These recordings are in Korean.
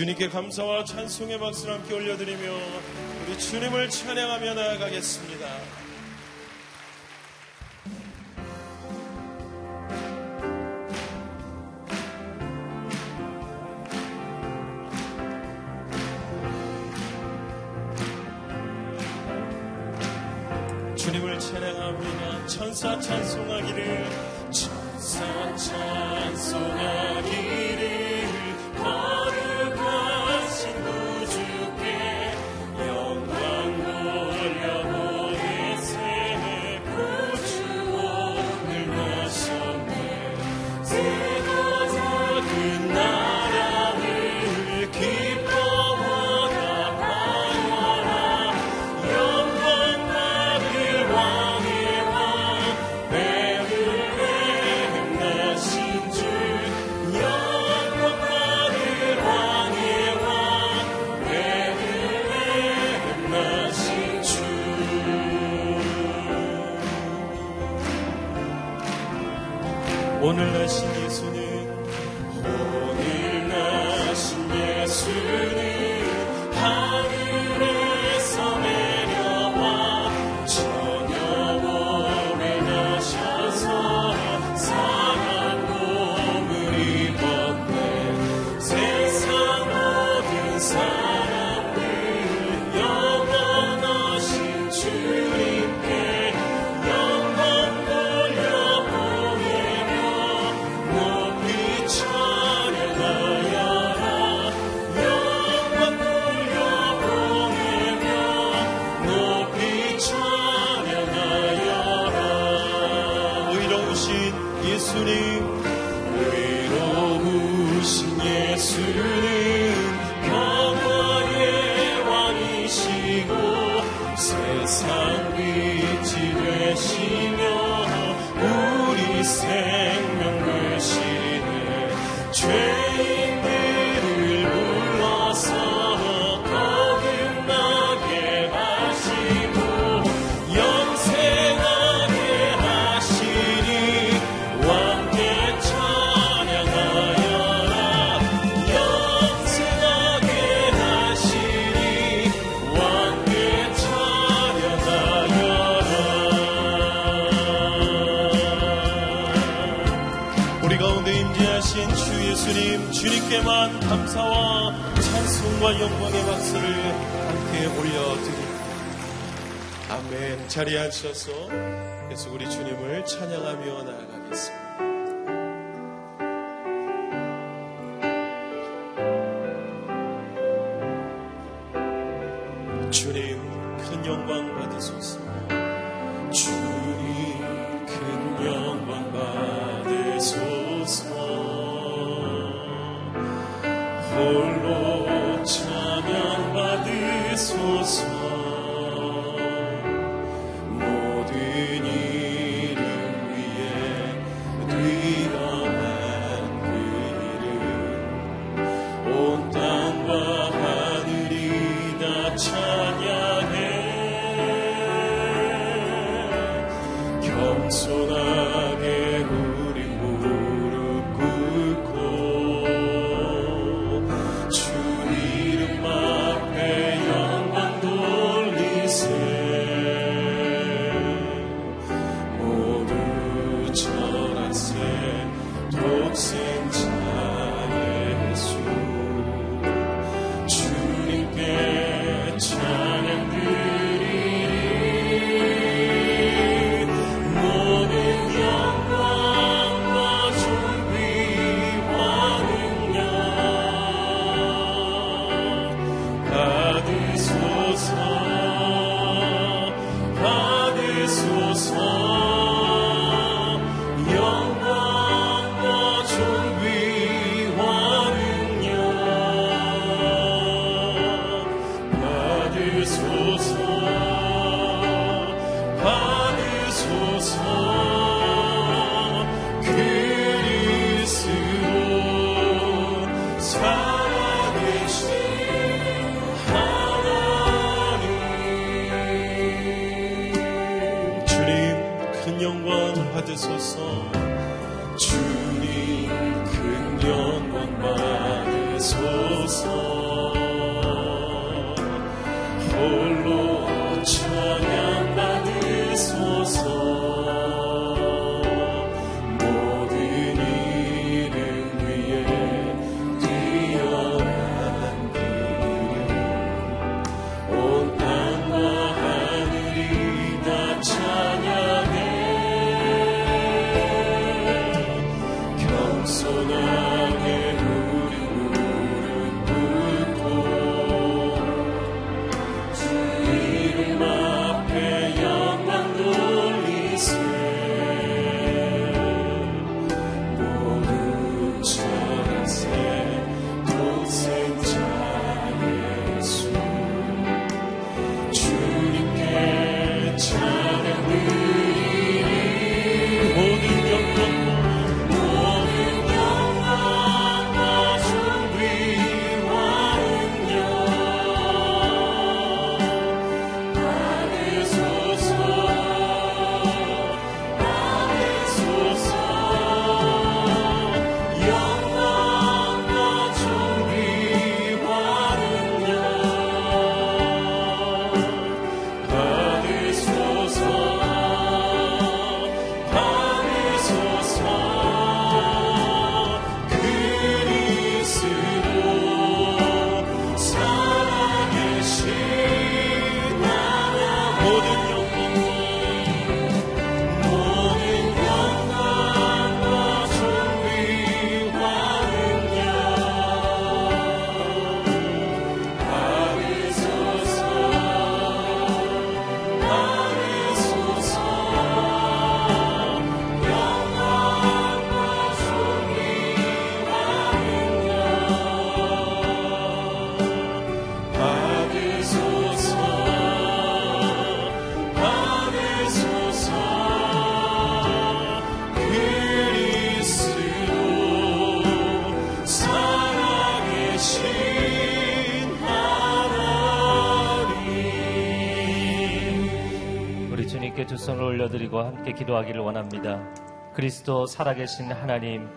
주님께 감사와 찬송의 박수를 함께 올려드리며 우리 주님을 찬양하며 나아가겠습니다. 자리에 앉으셔서 계속 우리 주님을 찬양하며 나아가 기도하기를 원합니다. 그리스도 살아계신 하나님,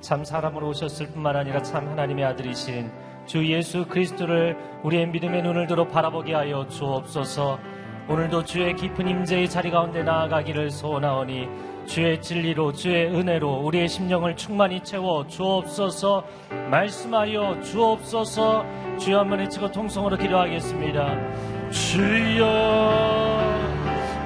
참 사람으로 오셨을 뿐만 아니라 참 하나님의 아들이신 주 예수 그리스도를 우리의 믿음의 눈을 들어 바라보게 하여 주옵소서. 오늘도 주의 깊은 임재의 자리 가운데 나아가기를 소원하오니 주의 진리로 주의 은혜로 우리의 심령을 충만히 채워 주옵소서 말씀하여 주옵소서 주여 한번 외치고 통성으로 기도하겠습니다 주여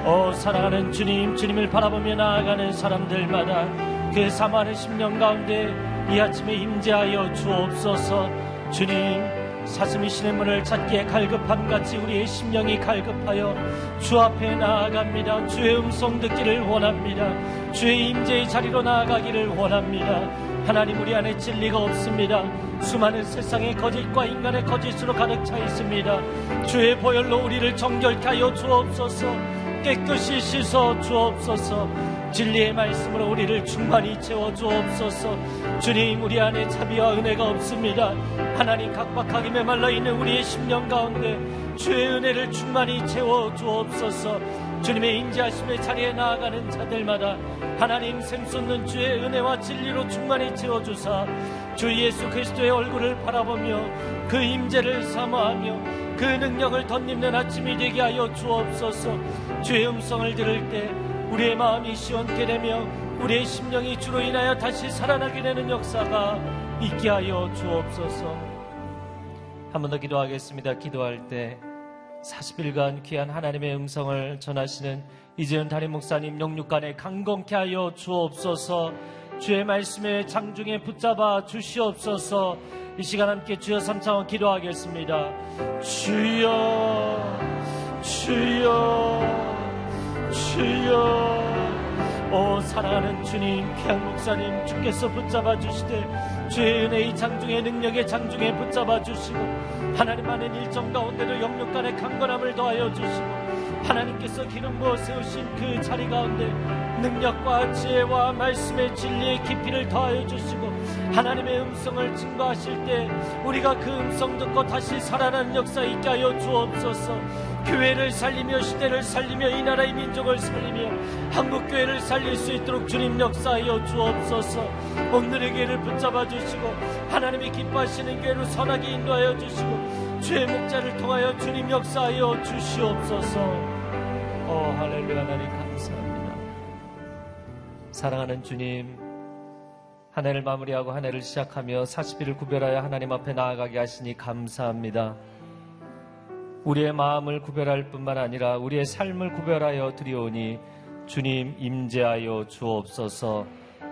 어 사랑하는 주님 주님을 바라보며 나아가는 사람들마다 그 사마의 심령 가운데 이 아침에 임재하여 주옵소서 주님 사슴이 신의 문을 찾기에 갈급함같이 우리의 심령이 갈급하여 주 앞에 나아갑니다. 주의 음성 듣기를 원합니다. 주의 임재의 자리로 나아가기를 원합니다. 하나님 우리 안에 진리가 없습니다. 수많은 세상의 거짓과 인간의 거짓으로 가득 차 있습니다. 주의 보혈로 우리를 정결케 하여 주옵소서 깨끗이 씻어 주옵소서 진리의 말씀으로 우리를 충만히 채워 주옵소서. 주님, 우리 안에 자비와 은혜가 없습니다. 하나님 각박하게 메말라 있는 우리의 심령 가운데 주의 은혜를 충만히 채워 주옵소서. 주님의 인지하심의 자리에 나아가는 자들마다 하나님 샘솟는 주의 은혜와 진리로 충만히 채워주사 주 예수 그리스도의 얼굴을 바라보며 그 임재를 사모하며 그 능력을 덧입는 아침이 되게 하여 주옵소서 주의 음성을 들을 때 우리의 마음이 시원케 되며 우리의 심령이 주로 인하여 다시 살아나게 되는 역사가 있게 하여 주옵소서. 한 번 더 기도하겠습니다. 기도할 때 40일간 귀한 하나님의 음성을 전하시는 이재현 담임 목사님 영육간에 강건케 하여 주옵소서. 주의 말씀에 장중에 붙잡아 주시옵소서. 이 시간 함께 주여 삼창을 기도하겠습니다. 주여, 주여. 주여 오 사랑하는 주님 귀한 목사님 주께서 붙잡아 주시되 주의 은혜의 장중의 능력의 장중에 붙잡아 주시고 하나님 안에 일정 가운데도 영육 간의 강건함을 더하여 주시고 하나님께서 기름 부어 세우신 그 자리 가운데 능력과 지혜와 말씀의 진리의 깊이를 더하여 주시고 하나님의 음성을 증거하실 때 우리가 그 음성 듣고 다시 살아나는 역사 있게 하여 주옵소서. 교회를 살리며 시대를 살리며 이 나라의 민족을 살리며 한국교회를 살릴 수 있도록 주님 역사하여 주옵소서. 오늘의 교회를 붙잡아 주시고 하나님이 기뻐하시는 교회로 선하게 인도하여 주시고 주의 목자를 통하여 주님 역사하여 주시옵소서. 어 할렐루야. 하나님 감사합니다. 사랑하는 주님 한 해를 마무리하고 한 해를 시작하며 40일을 구별하여 하나님 앞에 나아가게 하시니 감사합니다. 우리의 마음을 구별할 뿐만 아니라 우리의 삶을 구별하여 드리오니 주님 임재하여 주옵소서.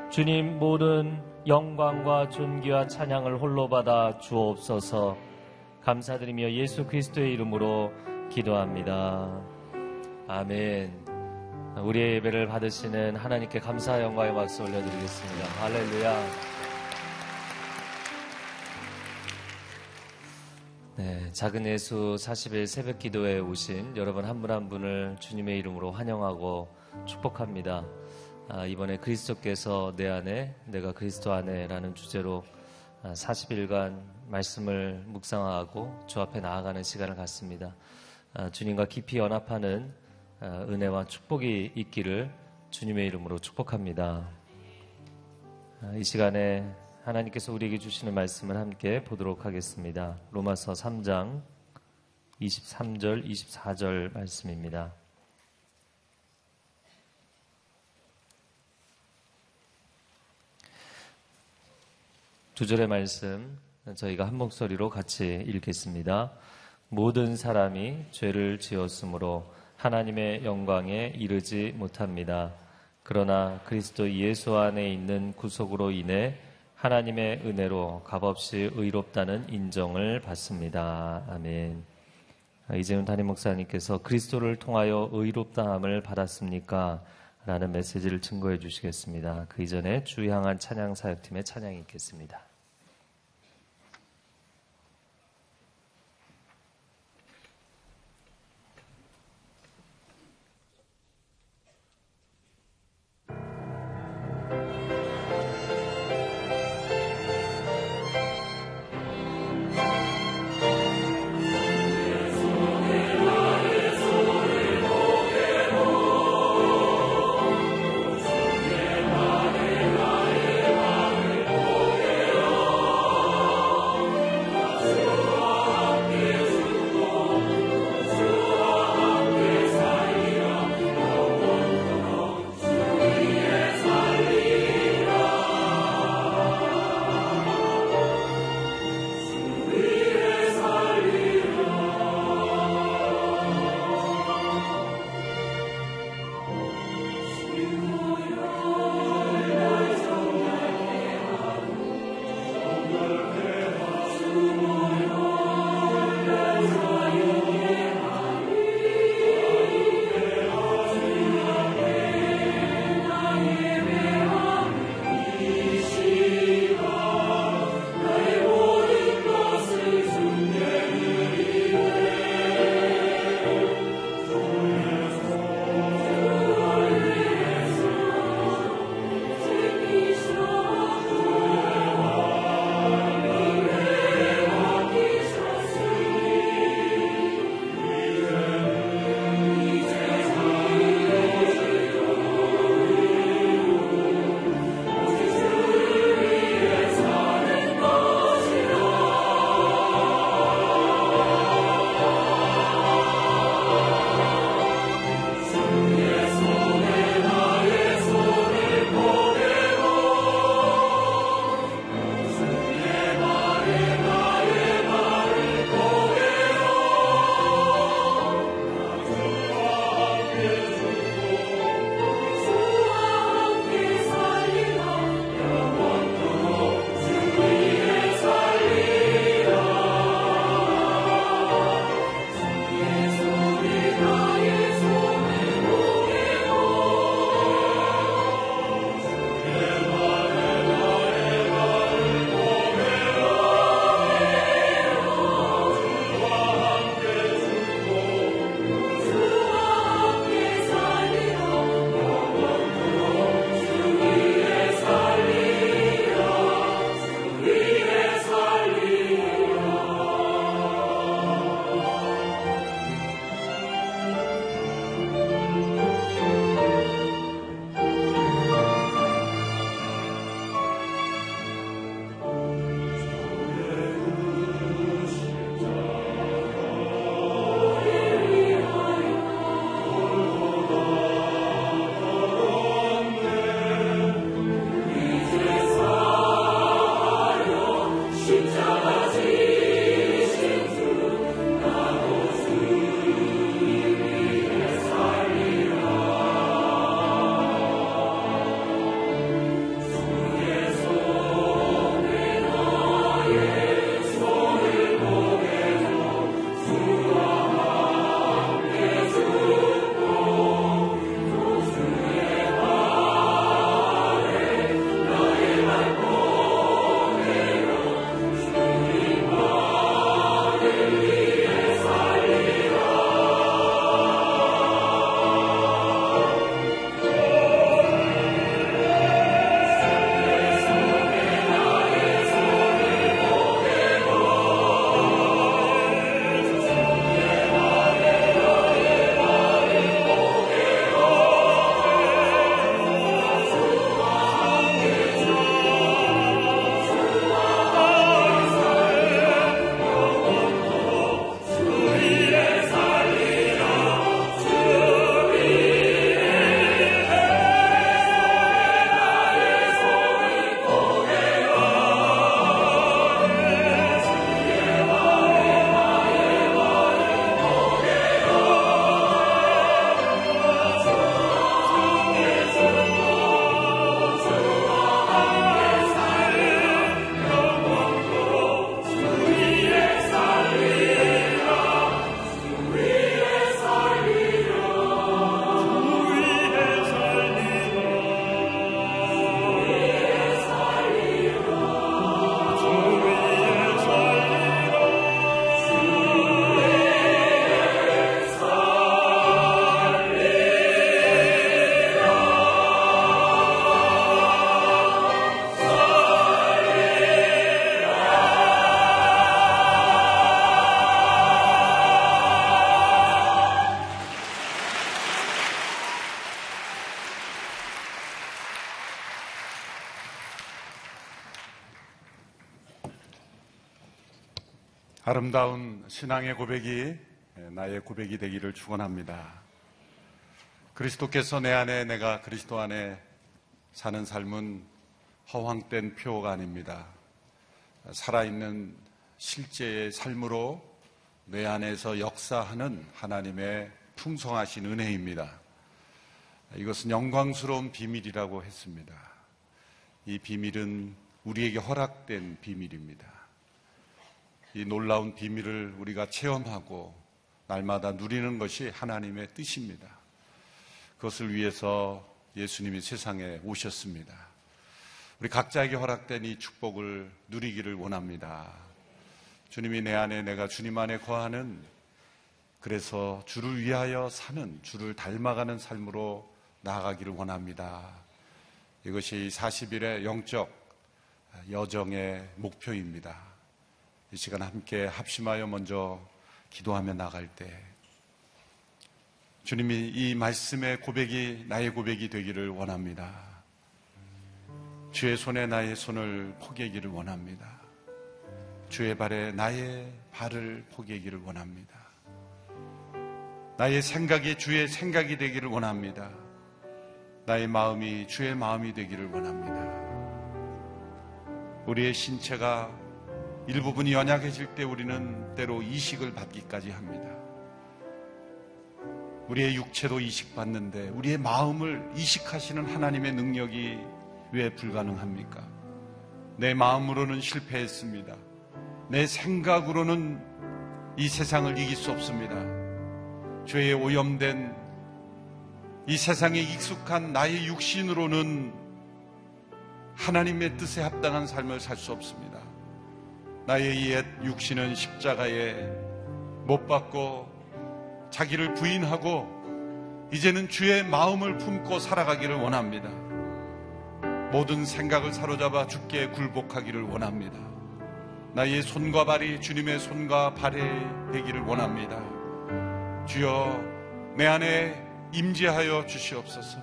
주님 모든 영광과 존귀와 찬양을 홀로 받아 주옵소서 감사드리며 예수 그리스도의 이름으로 기도합니다. 아멘. 우리의 예배를 받으시는 하나님께 감사 영광의 박수 올려드리겠습니다. 할렐루야. 네, 작은 예수 40일 새벽 기도에 오신 여러분 한 분한 한 분을 주님의 이름으로 환영하고 축복합니다. 아, 이번에 그리스도께서 내 안에, 내가 그리스도 안에라는 주제로 40일간 아, 말씀을 묵상하고 주 앞에 나아가는 시간을 갖습니다. 아, 주님과 깊이 연합하는 아, 은혜와 축복이 있기를 주님의 이름으로 축복합니다. 아, 이 시간에 하나님께서 우리에게 주시는 말씀을 함께 보도록 하겠습니다. 로마서 3장 23절, 24절 말씀입니다. 두 절의 말씀 저희가 한 목소리로 같이 읽겠습니다. 모든 사람이 죄를 지었으므로 하나님의 영광에 이르지 못합니다. 그러나 그리스도 예수 안에 있는 구속으로 인해 하나님의 은혜로 값없이 의롭다는 인정을 받습니다. 아멘. 이재훈 담임 목사님께서 그리스도를 통하여 의롭다함을 받았습니까? 라는 메시지를 증거해 주시겠습니다. 그 이전에 주 향한 찬양 사역팀의 찬양이 있겠습니다. 아름다운 신앙의 고백이 나의 고백이 되기를 축원합니다. 그리스도께서 내 안에 내가 그리스도 안에 사는 삶은 허황된 표가 아닙니다. 살아있는 실제의 삶으로 내 안에서 역사하는 하나님의 풍성하신 은혜입니다. 이것은 영광스러운 비밀이라고 했습니다. 이 비밀은 우리에게 허락된 비밀입니다. 이 놀라운 비밀을 우리가 체험하고 날마다 누리는 것이 하나님의 뜻입니다. 그것을 위해서 예수님이 세상에 오셨습니다. 우리 각자에게 허락된 이 축복을 누리기를 원합니다. 주님이 내 안에 내가 주님 안에 거하는 그래서 주를 위하여 사는 주를 닮아가는 삶으로 나아가기를 원합니다. 이것이 40일의 영적 여정의 목표입니다. 이 시간 함께 합심하여 먼저 기도하며 나갈 때 주님이 이 말씀의 고백이 나의 고백이 되기를 원합니다. 주의 손에 나의 손을 포개기를 원합니다. 주의 발에 나의 발을 포개기를 원합니다. 나의 생각이 주의 생각이 되기를 원합니다. 나의 마음이 주의 마음이 되기를 원합니다. 우리의 신체가 일부분이 연약해질 때 우리는 때로 이식을 받기까지 합니다. 우리의 육체도 이식받는데 우리의 마음을 이식하시는 하나님의 능력이 왜 불가능합니까? 내 마음으로는 실패했습니다. 내 생각으로는 이 세상을 이길 수 없습니다. 죄에 오염된 이 세상에 익숙한 나의 육신으로는 하나님의 뜻에 합당한 삶을 살 수 없습니다. 나의 옛 육신은 십자가에 못 박고 자기를 부인하고 이제는 주의 마음을 품고 살아가기를 원합니다. 모든 생각을 사로잡아 주께 굴복하기를 원합니다. 나의 손과 발이 주님의 손과 발이 되기를 원합니다. 주여 내 안에 임재하여 주시옵소서.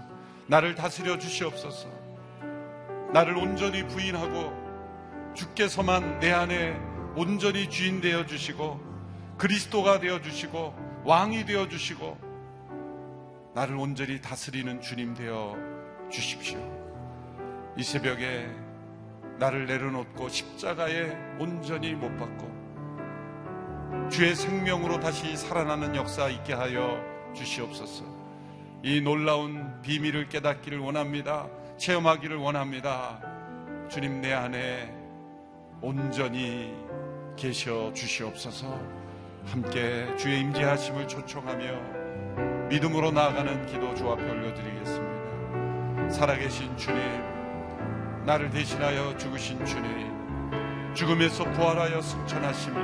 나를 다스려 주시옵소서. 나를 온전히 부인하고 주께서만 내 안에 온전히 주인 되어 주시고 그리스도가 되어 주시고 왕이 되어 주시고 나를 온전히 다스리는 주님 되어 주십시오. 이 새벽에 나를 내려놓고 십자가에 온전히 못 박고 주의 생명으로 다시 살아나는 역사 있게 하여 주시옵소서. 이 놀라운 비밀을 깨닫기를 원합니다. 체험하기를 원합니다. 주님 내 안에 온전히 계셔 주시옵소서 함께 주의 임재하심을 초청하며 믿음으로 나아가는 기도 주 앞에 올려드리겠습니다. 살아계신 주님, 나를 대신하여 죽으신 주님, 죽음에서 부활하여 승천하심이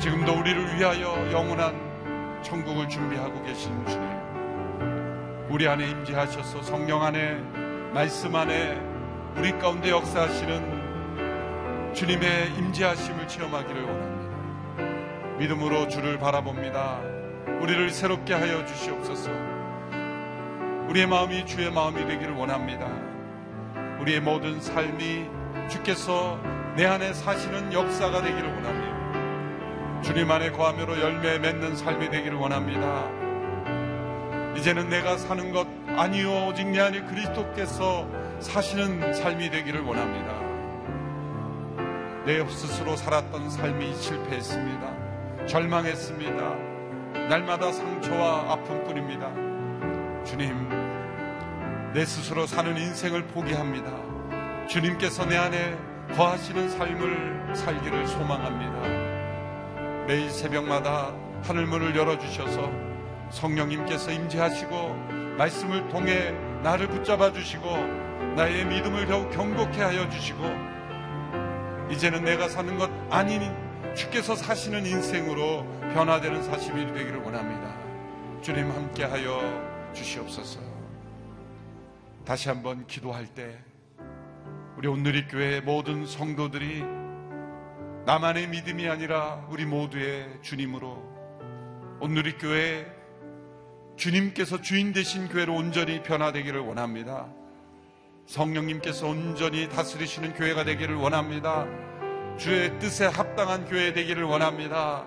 지금도 우리를 위하여 영원한 천국을 준비하고 계신 주님, 우리 안에 임재하셔서 성령 안에 말씀 안에 우리 가운데 역사하시는 주님의 임재하심을 체험하기를 원합니다. 믿음으로 주를 바라봅니다. 우리를 새롭게 하여 주시옵소서. 우리의 마음이 주의 마음이 되기를 원합니다. 우리의 모든 삶이 주께서 내 안에 사시는 역사가 되기를 원합니다. 주님 안에 거하며로 열매 맺는 삶이 되기를 원합니다. 이제는 내가 사는 것 아니요 오직 내 안에 그리스도께서 사시는 삶이 되기를 원합니다. 내 스스로 살았던 삶이 실패했습니다. 절망했습니다. 날마다 상처와 아픔뿐입니다. 주님, 내 스스로 사는 인생을 포기합니다. 주님께서 내 안에 거하시는 삶을 살기를 소망합니다. 매일 새벽마다 하늘문을 열어주셔서 성령님께서 임재하시고 말씀을 통해 나를 붙잡아 주시고 나의 믿음을 더욱 경고케 하여 주시고 이제는 내가 사는 것 아닌 주께서 사시는 인생으로 변화되는 40일이 되기를 원합니다. 주님 함께하여 주시옵소서. 다시 한번 기도할 때 우리 온누리 교회 모든 성도들이 나만의 믿음이 아니라 우리 모두의 주님으로 온누리 교회 주님께서 주인 되신 교회로 온전히 변화되기를 원합니다. 성령님께서 온전히 다스리시는 교회가 되기를 원합니다. 주의 뜻에 합당한 교회 되기를 원합니다.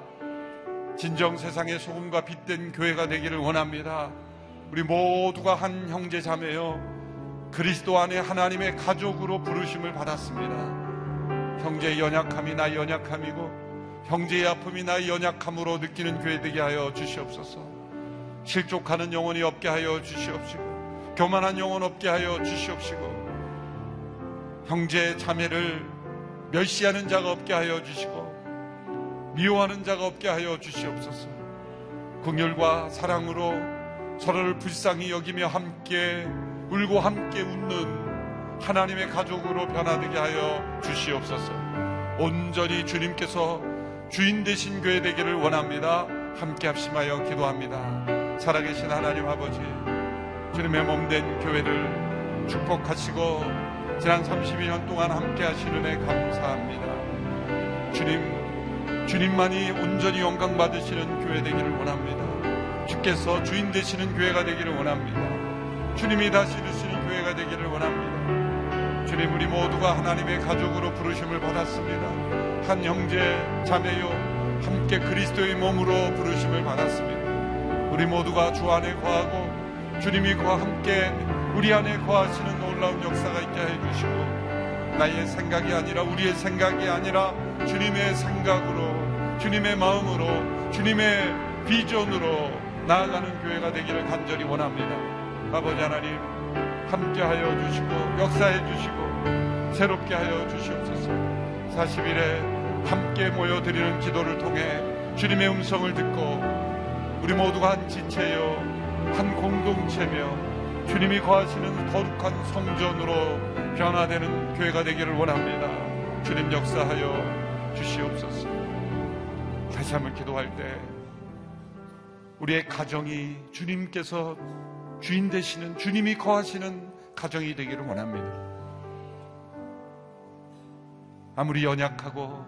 진정 세상의 소금과 빛된 교회가 되기를 원합니다. 우리 모두가 한 형제 자매요. 그리스도 안에 하나님의 가족으로 부르심을 받았습니다. 형제의 연약함이 나의 연약함이고 형제의 아픔이 나의 연약함으로 느끼는 교회 되게 하여 주시옵소서. 실족하는 영혼이 없게 하여 주시옵시고 교만한 영혼 없게 하여 주시옵시고 형제 자매를 멸시하는 자가 없게 하여 주시고 미워하는 자가 없게 하여 주시옵소서. 긍휼과 사랑으로 서로를 불쌍히 여기며 함께 울고 함께 웃는 하나님의 가족으로 변화되게 하여 주시옵소서. 온전히 주님께서 주인 되신 교회 되기를 원합니다. 함께 합심하여 기도합니다. 살아계신 하나님 아버지, 주님의 몸된 교회를 축복하시고 지난 32년 동안 함께 하시는 은혜 감사합니다. 주님, 주님만이 온전히 영광 받으시는 교회 되기를 원합니다. 주께서 주인 되시는 교회가 되기를 원합니다. 주님이 다시 주시는 교회가 되기를 원합니다. 주님, 우리 모두가 하나님의 가족으로 부르심을 받았습니다. 한 형제, 자매요, 함께 그리스도의 몸으로 부르심을 받았습니다. 우리 모두가 주 안에 거하고 주님이 그와 함께 우리 안에 거하시는 놀라운 역사가 있게 해 주시고 나의 생각이 아니라 우리의 생각이 아니라 주님의 생각으로 주님의 마음으로 주님의 비전으로 나아가는 교회가 되기를 간절히 원합니다. 아버지 하나님 함께 하여 주시고 역사해 주시고 새롭게 하여 주시옵소서 40일에 함께 모여 드리는 기도를 통해 주님의 음성을 듣고 우리 모두가 한 지체요 한 공동체며 주님이 거하시는 거룩한 성전으로 변화되는 교회가 되기를 원합니다. 주님 역사하여 주시옵소서. 다시 한번 기도할 때 우리의 가정이 주님께서 주인 되시는 주님이 거하시는 가정이 되기를 원합니다. 아무리 연약하고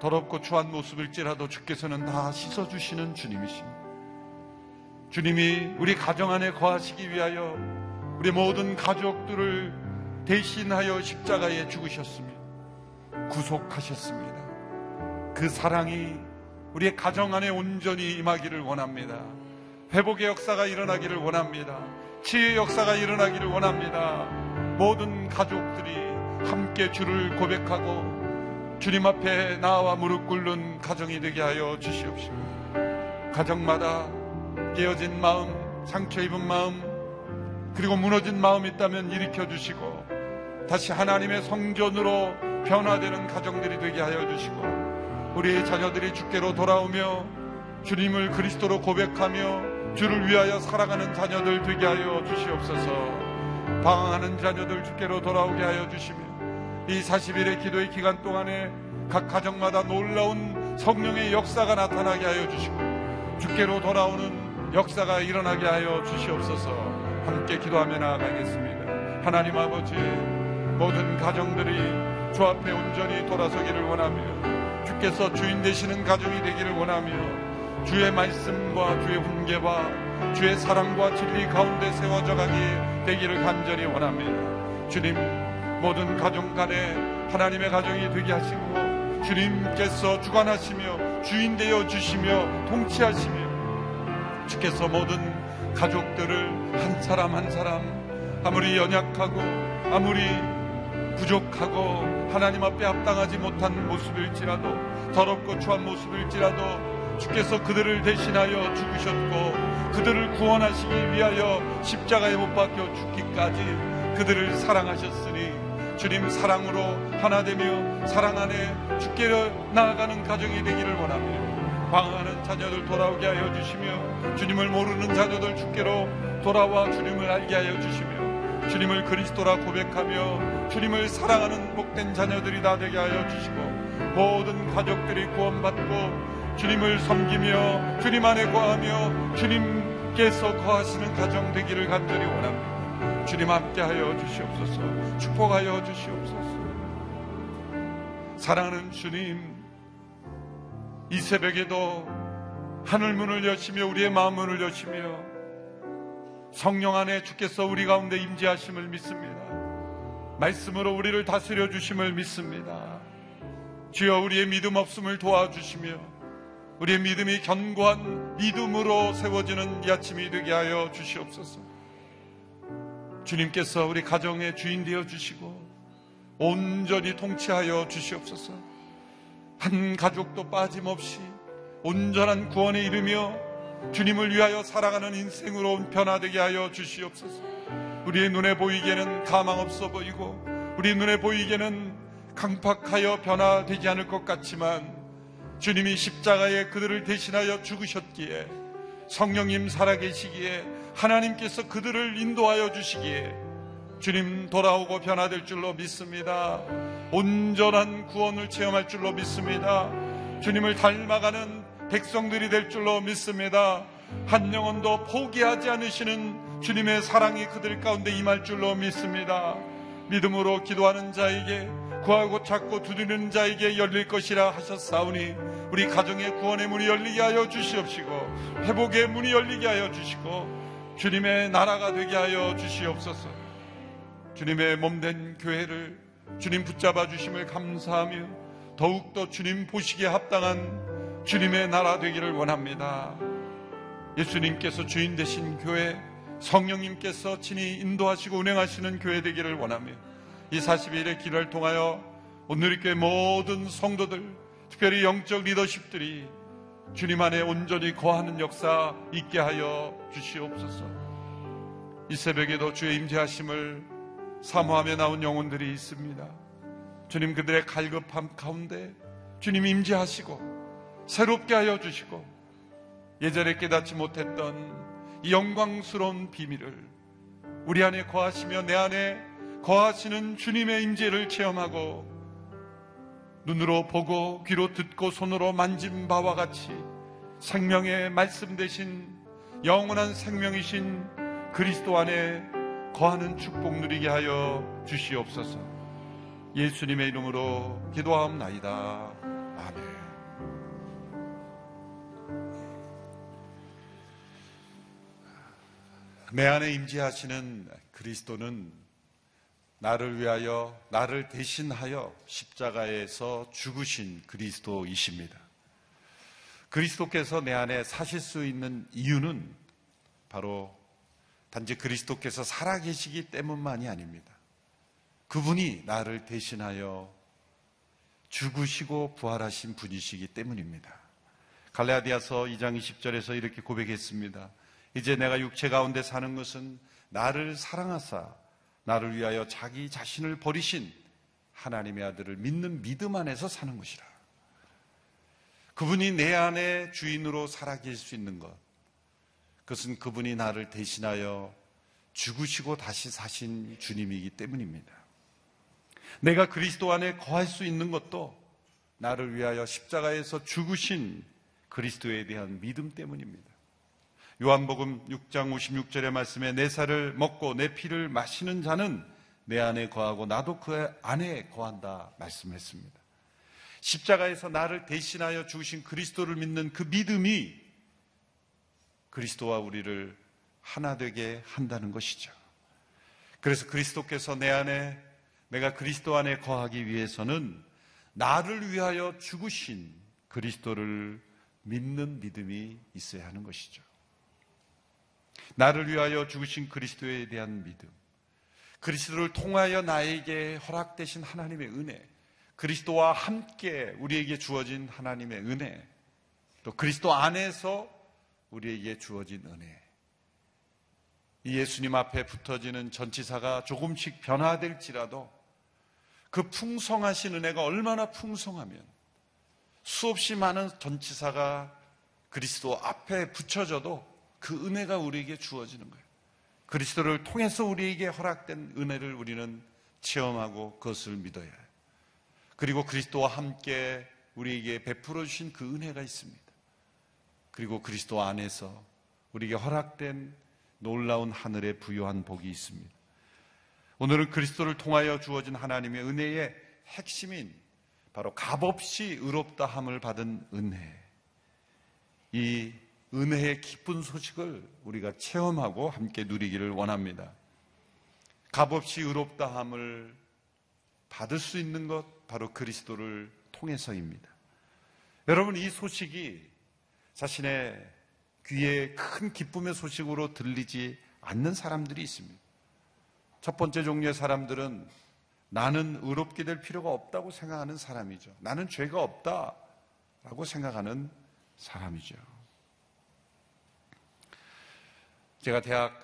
더럽고 추한 모습일지라도 주께서는 다 씻어주시는 주님이십니다. 주님이 우리 가정 안에 거하시기 위하여 우리 모든 가족들을 대신하여 십자가에 죽으셨습니다. 구속하셨습니다. 그 사랑이 우리의 가정 안에 온전히 임하기를 원합니다. 회복의 역사가 일어나기를 원합니다. 치유의 역사가 일어나기를 원합니다. 모든 가족들이 함께 주를 고백하고 주님 앞에 나와 무릎 꿇는 가정이 되게 하여 주시옵시고 가정마다 깨어진 마음, 상처 입은 마음, 그리고 무너진 마음이 있다면 일으켜 주시고 다시 하나님의 성전으로 변화되는 가정들이 되게 하여 주시고 우리 자녀들이 주께로 돌아오며 주님을 그리스도로 고백하며 주를 위하여 살아가는 자녀들 되게 하여 주시옵소서. 방황하는 자녀들 주께로 돌아오게 하여 주시며 이 40일의 기도의 기간 동안에 각 가정마다 놀라운 성령의 역사가 나타나게 하여 주시고 주께로 돌아오는 역사가 일어나게 하여 주시옵소서 함께 기도하며 나아가겠습니다. 하나님 아버지 모든 가정들이 주 앞에 온전히 돌아서기를 원하며 주께서 주인 되시는 가정이 되기를 원하며 주의 말씀과 주의 훈계와 주의 사랑과 진리 가운데 세워져 가기 되기를 간절히 원합니다. 주님 모든 가정 간에 하나님의 가정이 되게 하시고 주님께서 주관하시며 주인 되어 주시며 통치하시며 주께서 모든 가족들을 한 사람 한 사람 아무리 연약하고 아무리 부족하고 하나님 앞에 합당하지 못한 모습일지라도 더럽고 추한 모습일지라도 주께서 그들을 대신하여 죽으셨고 그들을 구원하시기 위하여 십자가에 못 박혀 죽기까지 그들을 사랑하셨으니 주님 사랑으로 하나 되며 사랑 안에 주께로 나아가는 가정이 되기를 원합니다. 방황하는 자녀들 돌아오게 하여 주시며 주님을 모르는 자녀들 주께로 돌아와 주님을 알게 하여 주시며 주님을 그리스도라 고백하며 주님을 사랑하는 복된 자녀들이 다 되게 하여 주시고 모든 가족들이 구원받고 주님을 섬기며 주님 안에 거하며 주님께서 거하시는 가정 되기를 간절히 원합니다. 주님 함께 하여 주시옵소서 축복하여 주시옵소서 사랑하는 주님 이 새벽에도 하늘 문을 여시며 우리의 마음 문을 여시며 성령 안에 주께서 우리 가운데 임재하심을 믿습니다. 말씀으로 우리를 다스려 주심을 믿습니다. 주여 우리의 믿음 없음을 도와주시며 우리의 믿음이 견고한 믿음으로 세워지는 이 아침이 되게 하여 주시옵소서. 주님께서 우리 가정의 주인 되어 주시고 온전히 통치하여 주시옵소서. 한 가족도 빠짐없이 온전한 구원에 이르며 주님을 위하여 살아가는 인생으로 변화되게 하여 주시옵소서. 우리의 눈에 보이기에는 가망 없어 보이고 우리 눈에 보이기에는 강팍하여 변화되지 않을 것 같지만 주님이 십자가에 그들을 대신하여 죽으셨기에 성령님 살아계시기에 하나님께서 그들을 인도하여 주시기에 주님 돌아오고 변화될 줄로 믿습니다. 온전한 구원을 체험할 줄로 믿습니다. 주님을 닮아가는 백성들이 될 줄로 믿습니다. 한 영혼도 포기하지 않으시는 주님의 사랑이 그들 가운데 임할 줄로 믿습니다. 믿음으로 기도하는 자에게 구하고 찾고 두드리는 자에게 열릴 것이라 하셨사오니 우리 가정의 구원의 문이 열리게 하여 주시옵시고 회복의 문이 열리게 하여 주시고 주님의 나라가 되게 하여 주시옵소서. 주님의 몸된 교회를 주님 붙잡아 주심을 감사하며 더욱더 주님 보시기에 합당한 주님의 나라 되기를 원합니다. 예수님께서 주인 되신 교회, 성령님께서 친히 인도하시고 운행하시는 교회 되기를 원하며 이 40일의 기도를 통하여 오늘 교회 모든 성도들, 특별히 영적 리더십들이 주님 안에 온전히 거하는 역사 있게 하여 주시옵소서. 이 새벽에도 주의 임재하심을 사모하며 나온 영혼들이 있습니다. 주님 그들의 갈급함 가운데 주님 임재하시고 새롭게 하여 주시고 예전에 깨닫지 못했던 이 영광스러운 비밀을 우리 안에 거하시며 내 안에 거하시는 주님의 임재를 체험하고 눈으로 보고 귀로 듣고 손으로 만진 바와 같이 생명의 말씀 대신 영원한 생명이신 그리스도 안에 거하는 축복 누리게 하여 주시옵소서. 예수님의 이름으로 기도하옵나이다. 아멘. 내 안에 임재하시는 그리스도는 나를 위하여 나를 대신하여 십자가에서 죽으신 그리스도이십니다. 그리스도께서 내 안에 사실 수 있는 이유는 바로 단지 그리스도께서 살아계시기 때문만이 아닙니다. 그분이 나를 대신하여 죽으시고 부활하신 분이시기 때문입니다. 갈라디아서 2장 20절에서 이렇게 고백했습니다. 이제 내가 육체 가운데 사는 것은 나를 사랑하사 나를 위하여 자기 자신을 버리신 하나님의 아들을 믿는 믿음 안에서 사는 것이라. 그분이 내 안에 주인으로 살아계실 수 있는 것. 그것은 그분이 나를 대신하여 죽으시고 다시 사신 주님이기 때문입니다. 내가 그리스도 안에 거할 수 있는 것도 나를 위하여 십자가에서 죽으신 그리스도에 대한 믿음 때문입니다. 요한복음 6장 56절의 말씀에 내 살을 먹고 내 피를 마시는 자는 내 안에 거하고 나도 그 안에 거한다 말씀했습니다. 십자가에서 나를 대신하여 죽으신 그리스도를 믿는 그 믿음이 그리스도와 우리를 하나 되게 한다는 것이죠. 그래서 그리스도께서 내 안에 내가 그리스도 안에 거하기 위해서는 나를 위하여 죽으신 그리스도를 믿는 믿음이 있어야 하는 것이죠. 나를 위하여 죽으신 그리스도에 대한 믿음. 그리스도를 통하여 나에게 허락되신 하나님의 은혜. 그리스도와 함께 우리에게 주어진 하나님의 은혜. 또 그리스도 안에서 우리에게 주어진 은혜. 이 예수님 앞에 붙어지는 전치사가 조금씩 변화될지라도 그 풍성하신 은혜가 얼마나 풍성하면 수없이 많은 전치사가 그리스도 앞에 붙여져도 그 은혜가 우리에게 주어지는 거예요. 그리스도를 통해서 우리에게 허락된 은혜를 우리는 체험하고 그것을 믿어야 해요. 그리고 그리스도와 함께 우리에게 베풀어 주신 그 은혜가 있습니다. 그리고 그리스도 안에서 우리에게 허락된 놀라운 하늘의 부유한 복이 있습니다. 오늘은 그리스도를 통하여 주어진 하나님의 은혜의 핵심인 바로 값없이 의롭다함을 받은 은혜. 이 은혜의 기쁜 소식을 우리가 체험하고 함께 누리기를 원합니다. 값없이 의롭다함을 받을 수 있는 것 바로 그리스도를 통해서입니다. 여러분, 이 소식이 자신의 귀에 큰 기쁨의 소식으로 들리지 않는 사람들이 있습니다. 첫 번째 종류의 사람들은 나는 의롭게 될 필요가 없다고 생각하는 사람이죠. 나는 죄가 없다라고 생각하는 사람이죠. 제가 대학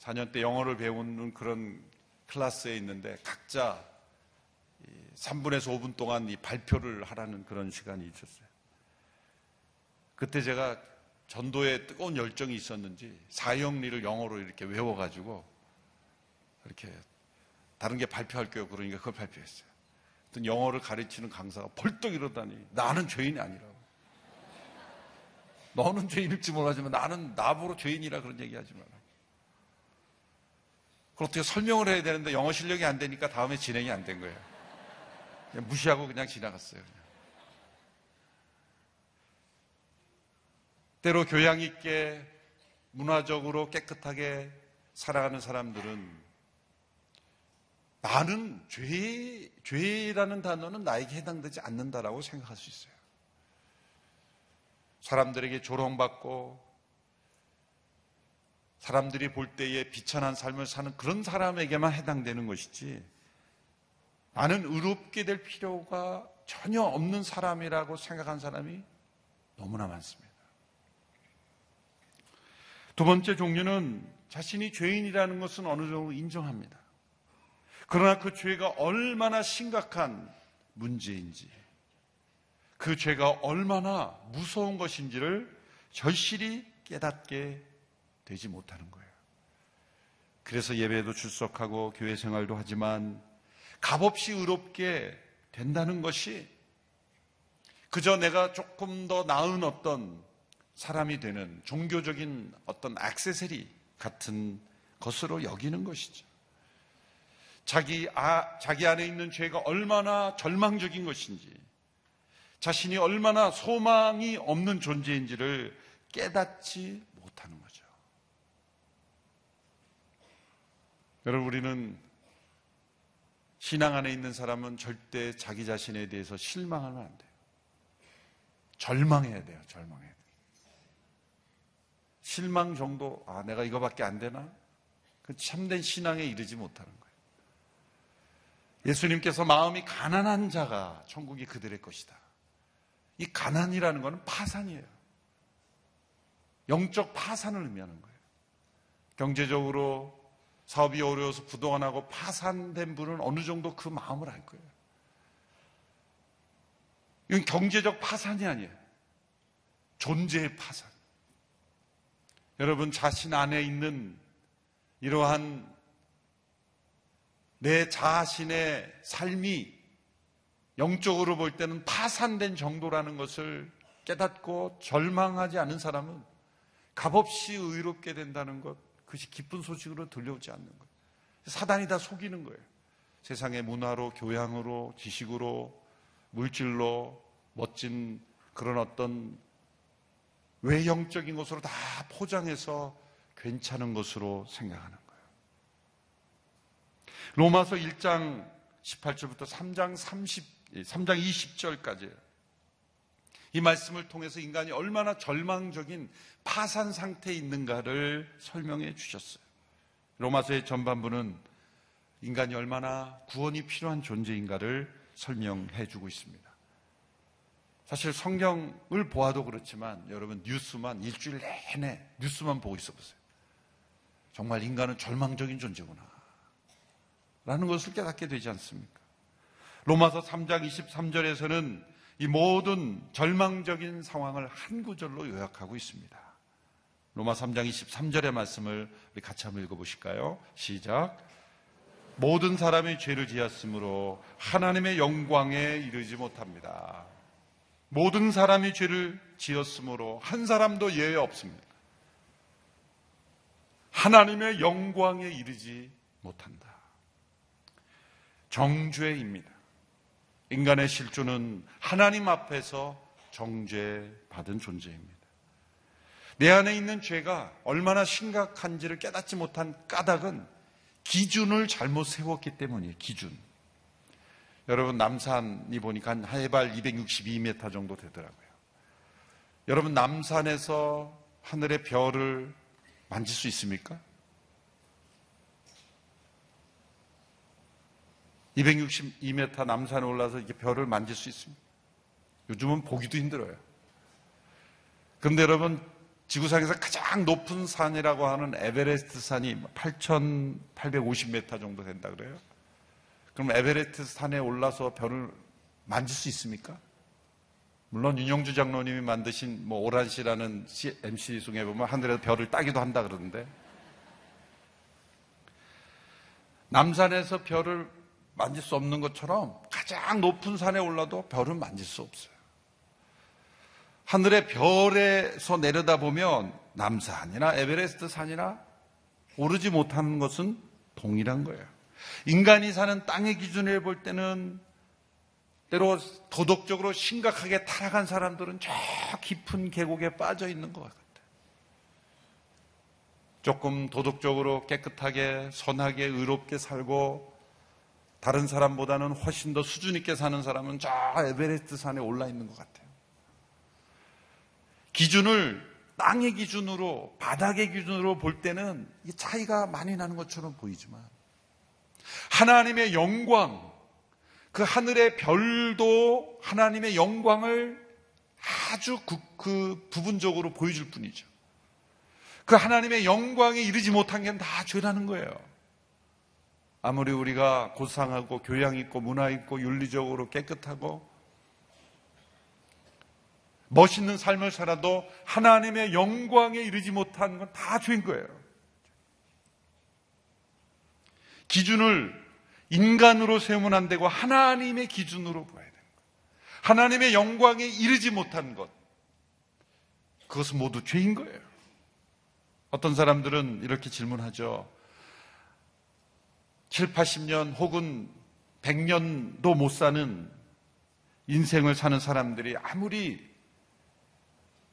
4년 때 영어를 배우는 그런 클래스에 있는데 각자 3분에서 5분 동안 이 발표를 하라는 그런 시간이 있었어요. 그때 제가 전도에 뜨거운 열정이 있었는지 사형리를 영어로 이렇게 외워가지고 이렇게 다른 게 발표할 거예요. 그러니까 그걸 발표했어요. 어떤 영어를 가르치는 강사가 벌떡 이러다니 나는 죄인이 아니라고. 너는 죄인일지 몰라지만 나는 나보고 죄인이라 그런 얘기 하지 마라. 그걸 어떻게 설명을 해야 되는데 영어 실력이 안 되니까 다음에 진행이 안 된 거예요. 그냥 무시하고 그냥 지나갔어요. 그냥. 때로 교양 있게 문화적으로 깨끗하게 살아가는 사람들은 나는 죄, 죄라는 단어는 나에게 해당되지 않는다라고 생각할 수 있어요. 사람들에게 조롱받고 사람들이 볼 때에 비천한 삶을 사는 그런 사람에게만 해당되는 것이지 나는 의롭게 될 필요가 전혀 없는 사람이라고 생각한 사람이 너무나 많습니다. 두 번째 종류는 자신이 죄인이라는 것은 어느 정도 인정합니다. 그러나 그 죄가 얼마나 심각한 문제인지, 그 죄가 얼마나 무서운 것인지를 절실히 깨닫게 되지 못하는 거예요. 그래서 예배도 출석하고 교회 생활도 하지만 값없이 의롭게 된다는 것이 그저 내가 조금 더 나은 어떤 사람이 되는 종교적인 어떤 액세서리 같은 것으로 여기는 것이죠. 자기, 아, 자기 안에 있는 죄가 얼마나 절망적인 것인지, 자신이 얼마나 소망이 없는 존재인지를 깨닫지 못하는 거죠. 여러분, 우리는 신앙 안에 있는 사람은 절대 자기 자신에 대해서 실망하면 안 돼요. 절망해야 돼요, 절망해야 돼요. 실망 정도, 아, 내가 이거밖에 안 되나? 그 참된 신앙에 이르지 못하는 거예요. 예수님께서 마음이 가난한 자가 천국이 그들의 것이다. 이 가난이라는 것은 파산이에요. 영적 파산을 의미하는 거예요. 경제적으로 사업이 어려워서 부도가 파산된 분은 어느 정도 그 마음을 알 거예요. 이건 경제적 파산이 아니에요. 존재의 파산. 여러분 자신 안에 있는 이러한 내 자신의 삶이 영적으로 볼 때는 파산된 정도라는 것을 깨닫고 절망하지 않은 사람은 값없이 의롭게 된다는 것, 그것이 기쁜 소식으로 들려오지 않는 것. 사단이 다 속이는 거예요. 세상의 문화로, 교양으로, 지식으로, 물질로, 멋진 그런 어떤 외형적인 것으로 다 포장해서 괜찮은 것으로 생각하는 로마서 1장 18절부터 3장 30, 3장 20절까지 이 말씀을 통해서 인간이 얼마나 절망적인 파산 상태에 있는가를 설명해 주셨어요. 로마서의 전반부는 인간이 얼마나 구원이 필요한 존재인가를 설명해 주고 있습니다. 사실 성경을 보아도 그렇지만 여러분 뉴스만 일주일 내내 뉴스만 보고 있어 보세요. 정말 인간은 절망적인 존재구나. 라는 것을 깨닫게 되지 않습니까? 로마서 3장 23절에서는 이 모든 절망적인 상황을 한 구절로 요약하고 있습니다. 로마 3장 23절의 말씀을 우리 같이 한번 읽어보실까요? 시작. 모든 사람이 죄를 지었으므로 하나님의 영광에 이르지 못합니다. 모든 사람이 죄를 지었으므로 한 사람도 예외 없습니다. 하나님의 영광에 이르지 못한다. 정죄입니다. 인간의 실존은 하나님 앞에서 정죄받은 존재입니다. 내 안에 있는 죄가 얼마나 심각한지를 깨닫지 못한 까닭은 기준을 잘못 세웠기 때문이에요. 기준. 여러분 남산이 보니까 한 해발 262m 정도 되더라고요. 여러분 남산에서 하늘의 별을 만질 수 있습니까? 262m 남산에 올라서 이렇게 별을 만질 수 있습니다. 요즘은 보기도 힘들어요. 그런데 여러분 지구상에서 가장 높은 산이라고 하는 에베레스트 산이 8,850m 정도 된다 그래요. 그럼 에베레스트 산에 올라서 별을 만질 수 있습니까? 물론 윤영주 장로님이 만드신 뭐 오란시라는 MC 중에 보면 하늘에서 별을 따기도 한다 그러는데 남산에서 별을 만질 수 없는 것처럼 가장 높은 산에 올라도 별은 만질 수 없어요. 하늘의 별에서 내려다보면 남산이나 에베레스트 산이나 오르지 못하는 것은 동일한 거예요. 인간이 사는 땅의 기준에 볼 때는 때로 도덕적으로 심각하게 타락한 사람들은 저 깊은 계곡에 빠져 있는 것 같아요. 조금 도덕적으로 깨끗하게, 선하게, 의롭게 살고 다른 사람보다는 훨씬 더 수준 있게 사는 사람은 저 에베레스트 산에 올라 있는 것 같아요. 기준을 땅의 기준으로, 바닥의 기준으로 볼 때는 이 차이가 많이 나는 것처럼 보이지만 하나님의 영광, 그 하늘의 별도 하나님의 영광을 아주 그, 그 부분적으로 보여줄 뿐이죠. 그 하나님의 영광에 이르지 못한 게 다 죄라는 거예요. 아무리 우리가 고상하고 교양 있고 문화 있고 윤리적으로 깨끗하고 멋있는 삶을 살아도 하나님의 영광에 이르지 못한 건 다 죄인 거예요. 기준을 인간으로 세우면 안 되고 하나님의 기준으로 봐야 되는 거예요. 하나님의 영광에 이르지 못한 것. 그것은 모두 죄인 거예요. 어떤 사람들은 이렇게 질문하죠. 7, 80년 혹은 100년도 못 사는 인생을 사는 사람들이 아무리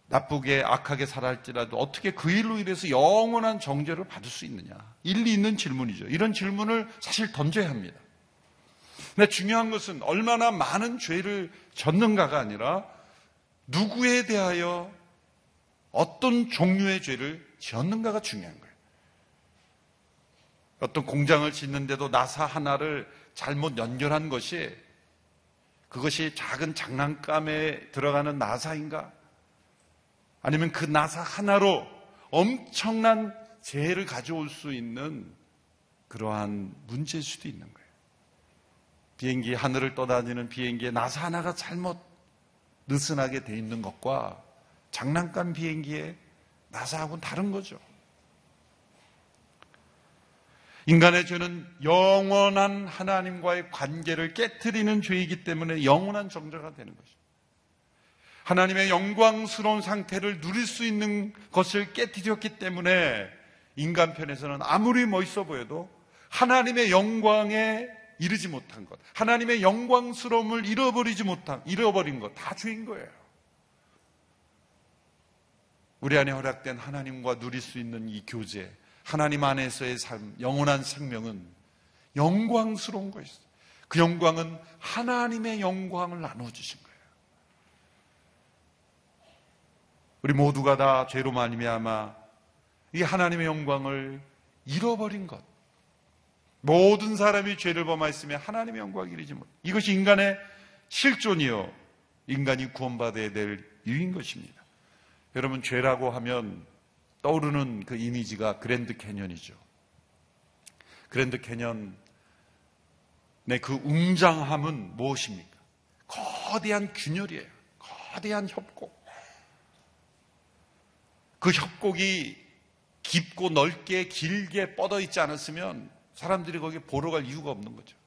나쁘게 악하게 살았지라도 어떻게 그 일로 인해서 영원한 정죄를 받을 수 있느냐? 일리 있는 질문이죠. 이런 질문을 사실 던져야 합니다. 근데 중요한 것은 얼마나 많은 죄를 졌는가가 아니라 누구에 대하여 어떤 종류의 죄를 지었는가가 중요한 거예요. 어떤 공장을 짓는데도 나사 하나를 잘못 연결한 것이 그것이 작은 장난감에 들어가는 나사인가? 아니면 그 나사 하나로 엄청난 재해를 가져올 수 있는 그러한 문제일 수도 있는 거예요. 비행기 하늘을 떠다니는 비행기에 나사 하나가 잘못 느슨하게 돼 있는 것과 장난감 비행기에 나사하고는 다른 거죠. 인간의 죄는 영원한 하나님과의 관계를 깨뜨리는 죄이기 때문에 영원한 정죄가 되는 것입니다. 하나님의 영광스러운 상태를 누릴 수 있는 것을 깨뜨렸기 때문에 인간 편에서는 아무리 멋있어 보여도 하나님의 영광에 이르지 못한 것, 하나님의 영광스러움을 잃어버리지 못한, 잃어버린 것, 다 죄인 거예요. 우리 안에 허락된 하나님과 누릴 수 있는 이 교제, 하나님 안에서의 삶, 영원한 생명은 영광스러운 것이죠. 그 영광은 하나님의 영광을 나눠주신 거예요. 우리 모두가 다 죄로 말미암아 이 하나님의 영광을 잃어버린 것. 모든 사람이 죄를 범하였으면 하나님의 영광을 이르지 못. 이것이 인간의 실존이요. 인간이 구원받아야 될 이유인 것입니다. 여러분, 죄라고 하면 떠오르는 그 이미지가 그랜드 캐년이죠. 그랜드 캐년의 그 웅장함은 무엇입니까? 거대한 균열이에요. 거대한 협곡. 그 협곡이 깊고 넓게 길게 뻗어 있지 않았으면 사람들이 거기 보러 갈 이유가 없는 거죠.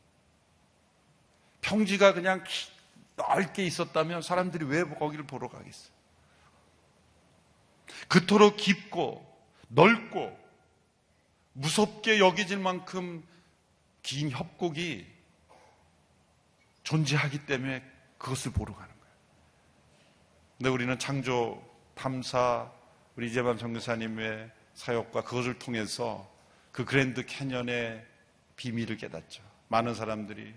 평지가 그냥 넓게 있었다면 사람들이 왜 거기를 보러 가겠어요? 그토록 깊고 넓고 무섭게 여겨질 만큼 긴 협곡이 존재하기 때문에 그것을 보러 가는 거예요. 근데 우리는 창조 탐사 우리 이재만 정교사님의 사역과 그것을 통해서 그 그랜드 캐년의 비밀을 깨닫죠. 많은 사람들이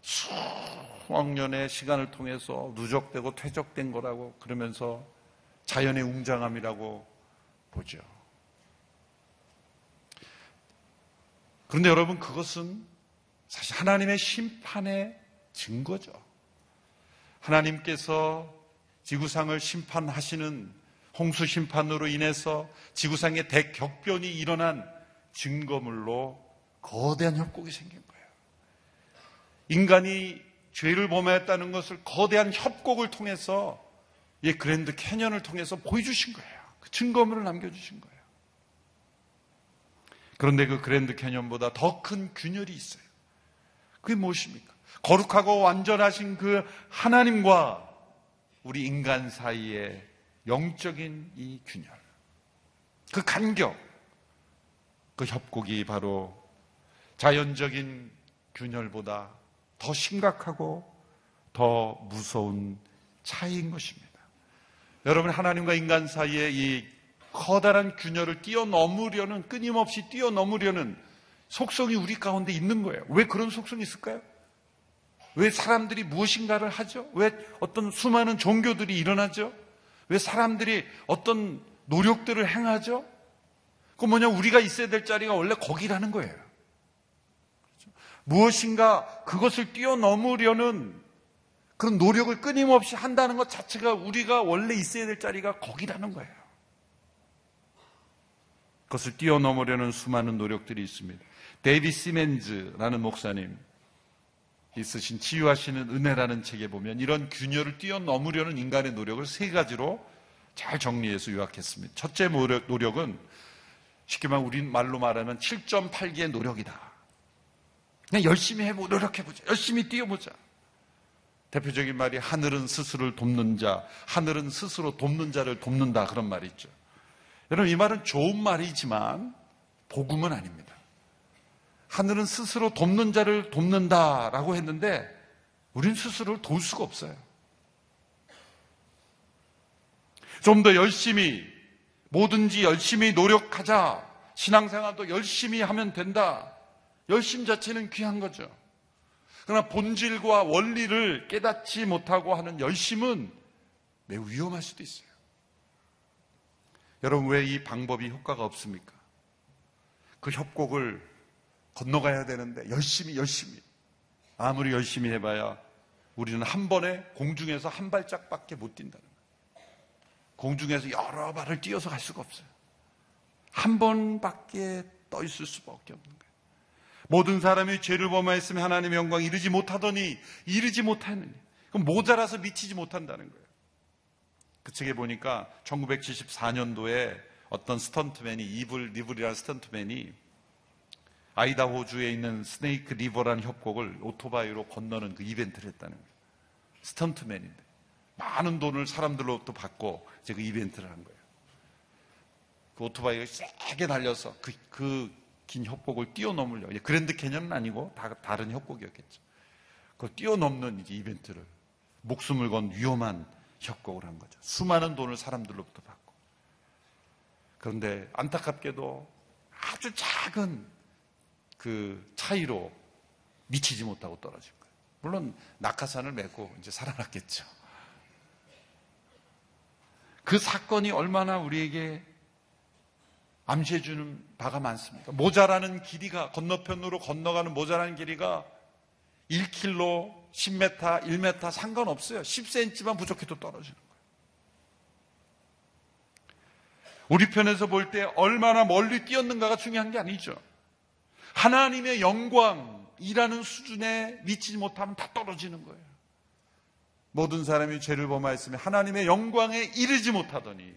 수억 년의 시간을 통해서 누적되고 퇴적된 거라고 그러면서 자연의 웅장함이라고 보죠. 그런데 여러분 그것은 사실 하나님의 심판의 증거죠. 하나님께서 지구상을 심판하시는 홍수 심판으로 인해서 지구상의 대격변이 일어난 증거물로 거대한 협곡이 생긴 거예요. 인간이 죄를 범했다는 것을 거대한 협곡을 통해서 이 그랜드 캐년을 통해서 보여주신 거예요. 그 증거물을 남겨주신 거예요. 그런데 그 그랜드 캐년보다 더 큰 균열이 있어요. 그게 무엇입니까? 거룩하고 완전하신 그 하나님과 우리 인간 사이의 영적인 이 균열. 그 간격. 그 협곡이 바로 자연적인 균열보다 더 심각하고 더 무서운 차이인 것입니다. 여러분, 하나님과 인간 사이에 이 커다란 균열을 뛰어넘으려는, 끊임없이 뛰어넘으려는 속성이 우리 가운데 있는 거예요. 왜 그런 속성이 있을까요? 왜 사람들이 무엇인가를 하죠? 왜 어떤 수많은 종교들이 일어나죠? 왜 사람들이 어떤 노력들을 행하죠? 그 뭐냐, 우리가 있어야 될 자리가 원래 거기라는 거예요. 그렇죠? 무엇인가 그것을 뛰어넘으려는 그런 노력을 끊임없이 한다는 것 자체가 우리가 원래 있어야 될 자리가 거기라는 거예요. 그것을 뛰어넘으려는 수많은 노력들이 있습니다. 데이비 시멘즈라는 목사님 있으신 치유하시는 은혜라는 책에 보면 이런 균열을 뛰어넘으려는 인간의 노력을 세 가지로 잘 정리해서 요약했습니다. 첫째 노력, 은 쉽게 말하면 우리 말로 말하면 7.8기의 노력이다. 그냥 열심히 해보, 노력해보자. 열심히 뛰어보자. 대표적인 말이 하늘은 스스로를 돕는 자, 하늘은 스스로 돕는 자를 돕는다. 그런 말이 있죠. 여러분, 이 말은 좋은 말이지만 복음은 아닙니다. 하늘은 스스로 돕는 자를 돕는다라고 했는데 우린 스스로를 도울 수가 없어요. 좀 더 열심히 뭐든지 열심히 노력하자. 신앙생활도 열심히 하면 된다. 열심 자체는 귀한 거죠. 그러나 본질과 원리를 깨닫지 못하고 하는 열심은 매우 위험할 수도 있어요. 여러분 왜 이 방법이 효과가 없습니까? 그 협곡을 건너가야 되는데 열심히 열심히 아무리 열심히 해봐야 우리는 한 번에 공중에서 한 발짝밖에 못 뛴다는 거예요. 공중에서 여러 발을 뛰어서 갈 수가 없어요. 한 번밖에 떠 있을 수밖에 없는 거예요. 모든 사람이 죄를 범하였으면 하나님의 영광 이르지 못하더니 이르지 못하더니 그럼 모자라서 미치지 못한다는 거예요. 그 책에 보니까 1974년도에 어떤 스턴트맨이 이블 니블이라는 스턴트맨이 아이다호주에 있는 스네이크 리버라는 협곡을 오토바이로 건너는 그 이벤트를 했다는 거예요. 스턴트맨인데 많은 돈을 사람들로부터 받고 이제 그 이벤트를 한 거예요. 그 오토바이가 세게 달려서 그, 그 긴 협곡을 뛰어넘으려. 그랜드 캐년은 아니고 다, 다른 협곡이었겠죠. 그걸 뛰어넘는 이제 이벤트를 목숨을 건 위험한 협곡을 한 거죠. 수많은 돈을 사람들로부터 받고. 그런데 안타깝게도 아주 작은 그 차이로 미치지 못하고 떨어진 거예요. 물론 낙하산을 메고 이제 살아났겠죠. 그 사건이 얼마나 우리에게 암시해 주는 바가 많습니다. 모자라는 길이가 건너편으로 건너가는 모자라는 길이가 1km, 10m, 1m 상관없어요. 10cm만 부족해도 떨어지는 거예요. 우리 편에서 볼 때 얼마나 멀리 뛰었는가가 중요한 게 아니죠. 하나님의 영광이라는 수준에 미치지 못하면 다 떨어지는 거예요. 모든 사람이 죄를 범하였으면 하나님의 영광에 이르지 못하더니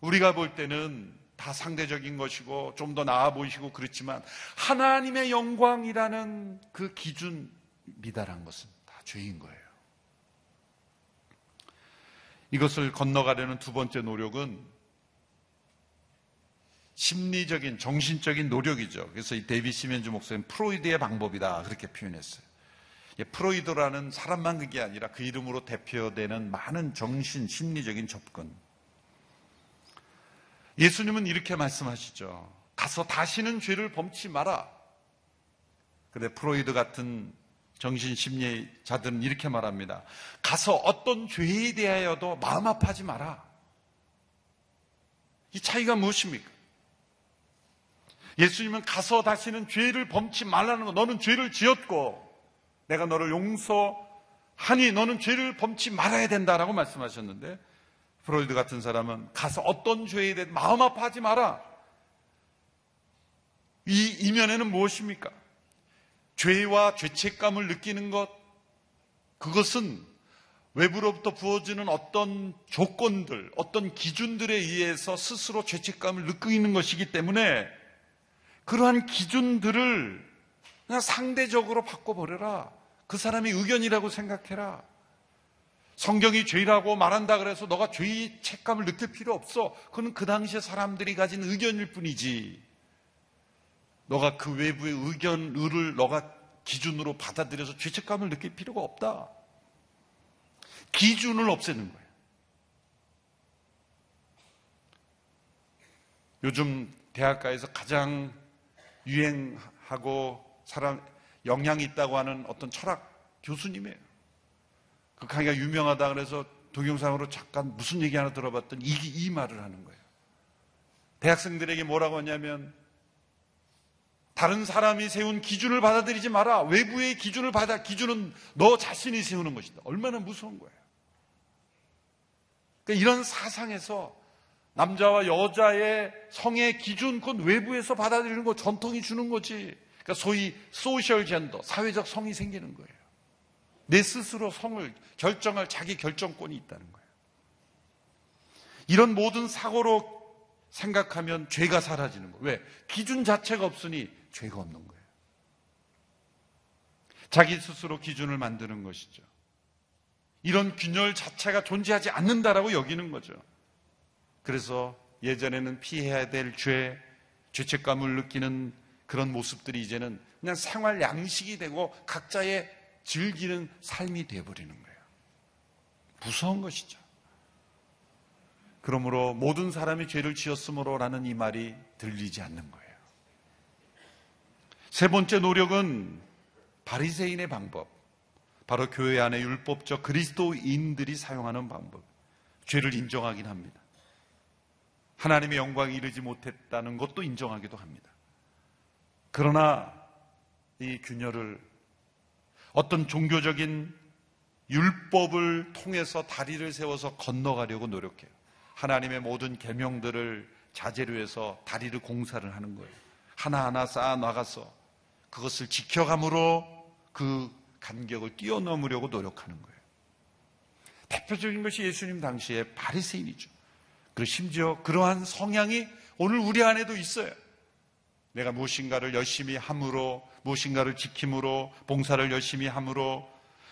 우리가 볼 때는 다 상대적인 것이고 좀 더 나아 보이시고 그렇지만 하나님의 영광이라는 그 기준 미달한 것은 다 죄인 거예요. 이것을 건너가려는 두 번째 노력은 심리적인 정신적인 노력이죠. 그래서 이 데이빗 씨맨즈 목사님 프로이드의 방법이다 그렇게 표현했어요. 프로이드라는 사람만 그게 아니라 그 이름으로 대표되는 많은 정신 심리적인 접근. 예수님은 이렇게 말씀하시죠. 가서 다시는 죄를 범치 마라. 근데 프로이드 같은 정신 심리자들은 이렇게 말합니다. 가서 어떤 죄에 대하여도 마음 아파하지 마라. 이 차이가 무엇입니까? 예수님은 가서 다시는 죄를 범치 말라는 거. 너는 죄를 지었고 내가 너를 용서하니 너는 죄를 범치 말아야 된다라고 말씀하셨는데 프로이드 같은 사람은 가서 어떤 죄에 대해 마음 아파하지 마라. 이 이면에는 무엇입니까? 죄와 죄책감을 느끼는 것, 그것은 외부로부터 부어지는 어떤 조건들, 어떤 기준들에 의해서 스스로 죄책감을 느끼는 것이기 때문에 그러한 기준들을 그냥 상대적으로 바꿔버려라. 그 사람이 의견이라고 생각해라. 성경이 죄라고 말한다 그래서 너가 죄의 책감을 느낄 필요 없어. 그는 그 당시에 사람들이 가진 의견일 뿐이지. 너가 그 외부의 의견을 너가 기준으로 받아들여서 죄책감을 느낄 필요가 없다. 기준을 없애는 거예요. 요즘 대학가에서 가장 유행하고 사람 영향이 있다고 하는 어떤 철학 교수님이에요. 그 강의가 유명하다 그래서 동영상으로 잠깐 무슨 얘기 하나 들어봤더니 이, 이 말을 하는 거예요. 대학생들에게 뭐라고 하냐면 다른 사람이 세운 기준을 받아들이지 마라. 외부의 기준을 받아 기준은 너 자신이 세우는 것이다. 얼마나 무서운 거예요. 그러니까 이런 사상에서 남자와 여자의 성의 기준, 그건 외부에서 받아들이는 거 전통이 주는 거지. 그러니까 소위 소셜 젠더, 사회적 성이 생기는 거예요. 내 스스로 성을 결정할 자기 결정권이 있다는 거예요. 이런 모든 사고로 생각하면 죄가 사라지는 거예요. 왜? 기준 자체가 없으니 죄가 없는 거예요. 자기 스스로 기준을 만드는 것이죠. 이런 균열 자체가 존재하지 않는다라고 여기는 거죠. 그래서 예전에는 피해야 될 죄, 죄책감을 느끼는 그런 모습들이 이제는 그냥 생활 양식이 되고 각자의 즐기는 삶이 되어버리는 거예요. 무서운 것이죠. 그러므로 모든 사람이 죄를 지었으므로라는 이 말이 들리지 않는 거예요. 세 번째 노력은 바리새인의 방법. 바로 교회 안에 율법적 그리스도인들이 사용하는 방법. 죄를 인정하긴 합니다. 하나님의 영광이 이르지 못했다는 것도 인정하기도 합니다. 그러나 이 균열을 어떤 종교적인 율법을 통해서 다리를 세워서 건너가려고 노력해요. 하나님의 모든 계명들을 자제로 해서 다리를 공사를 하는 거예요. 하나하나 쌓아 나가서 그것을 지켜감으로 그 간격을 뛰어넘으려고 노력하는 거예요. 대표적인 것이 예수님 당시의 바리새인이죠. 그리고 심지어 그러한 성향이 오늘 우리 안에도 있어요. 내가 무엇인가를 열심히 함으로, 무엇인가를 지킴으로, 봉사를 열심히 함으로,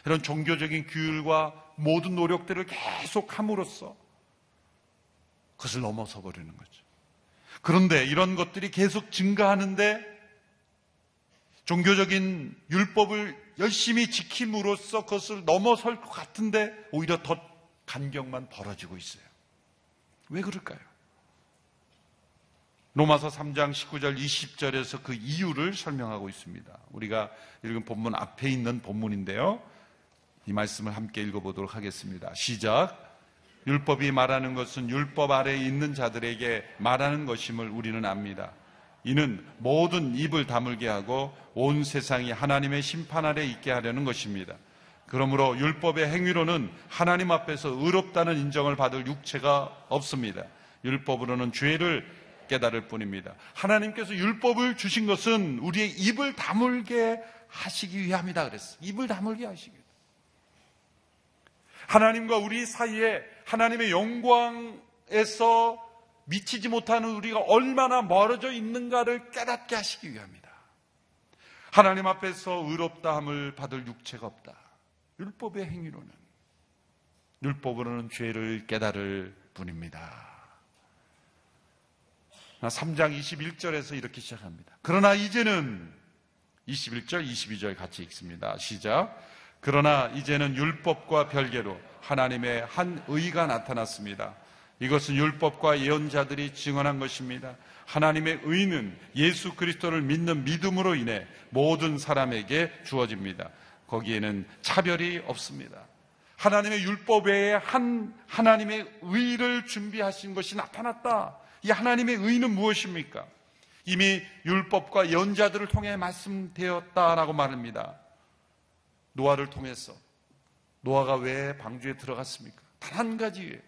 이런 종교적인 규율과 모든 노력들을 계속 함으로써 그것을 넘어서 버리는 거죠. 그런데 이런 것들이 계속 증가하는데 종교적인 율법을 열심히 지킴으로써 그것을 넘어설 것 같은데 오히려 더 간격만 벌어지고 있어요. 왜 그럴까요? 로마서 3장 19절 20절에서 그 이유를 설명하고 있습니다. 우리가 읽은 본문 앞에 있는 본문인데요. 이 말씀을 함께 읽어보도록 하겠습니다. 시작. 율법이 말하는 것은 율법 아래에 있는 자들에게 말하는 것임을 우리는 압니다. 이는 모든 입을 다물게 하고 온 세상이 하나님의 심판 아래 있게 하려는 것입니다. 그러므로 율법의 행위로는 하나님 앞에서 의롭다는 인정을 받을 육체가 없습니다. 율법으로는 죄를 깨달을 뿐입니다. 하나님께서 율법을 주신 것은 우리의 입을 다물게 하시기 위함이다 그랬어. 입을 다물게 하시기. 하나님과 우리 사이에 하나님의 영광에서 미치지 못하는 우리가 얼마나 멀어져 있는가를 깨닫게 하시기 위함이다. 하나님 앞에서 의롭다함을 받을 육체가 없다. 율법의 행위로는 율법으로는 죄를 깨달을 뿐입니다. 3장 21절에서 이렇게 시작합니다. 그러나 이제는 21절, 22절 같이 읽습니다. 시작. 그러나 이제는 율법과 별개로 하나님의 한 의가 나타났습니다. 이것은 율법과 예언자들이 증언한 것입니다. 하나님의 의는 예수 그리스도를 믿는 믿음으로 인해 모든 사람에게 주어집니다. 거기에는 차별이 없습니다. 하나님의 율법 외에 한 하나님의 의를 준비하신 것이 나타났다. 이 하나님의 의는 무엇입니까? 이미 율법과 연자들을 통해 말씀되었다라고 말합니다. 노아를 통해서 노아가 왜 방주에 들어갔습니까? 단 한 가지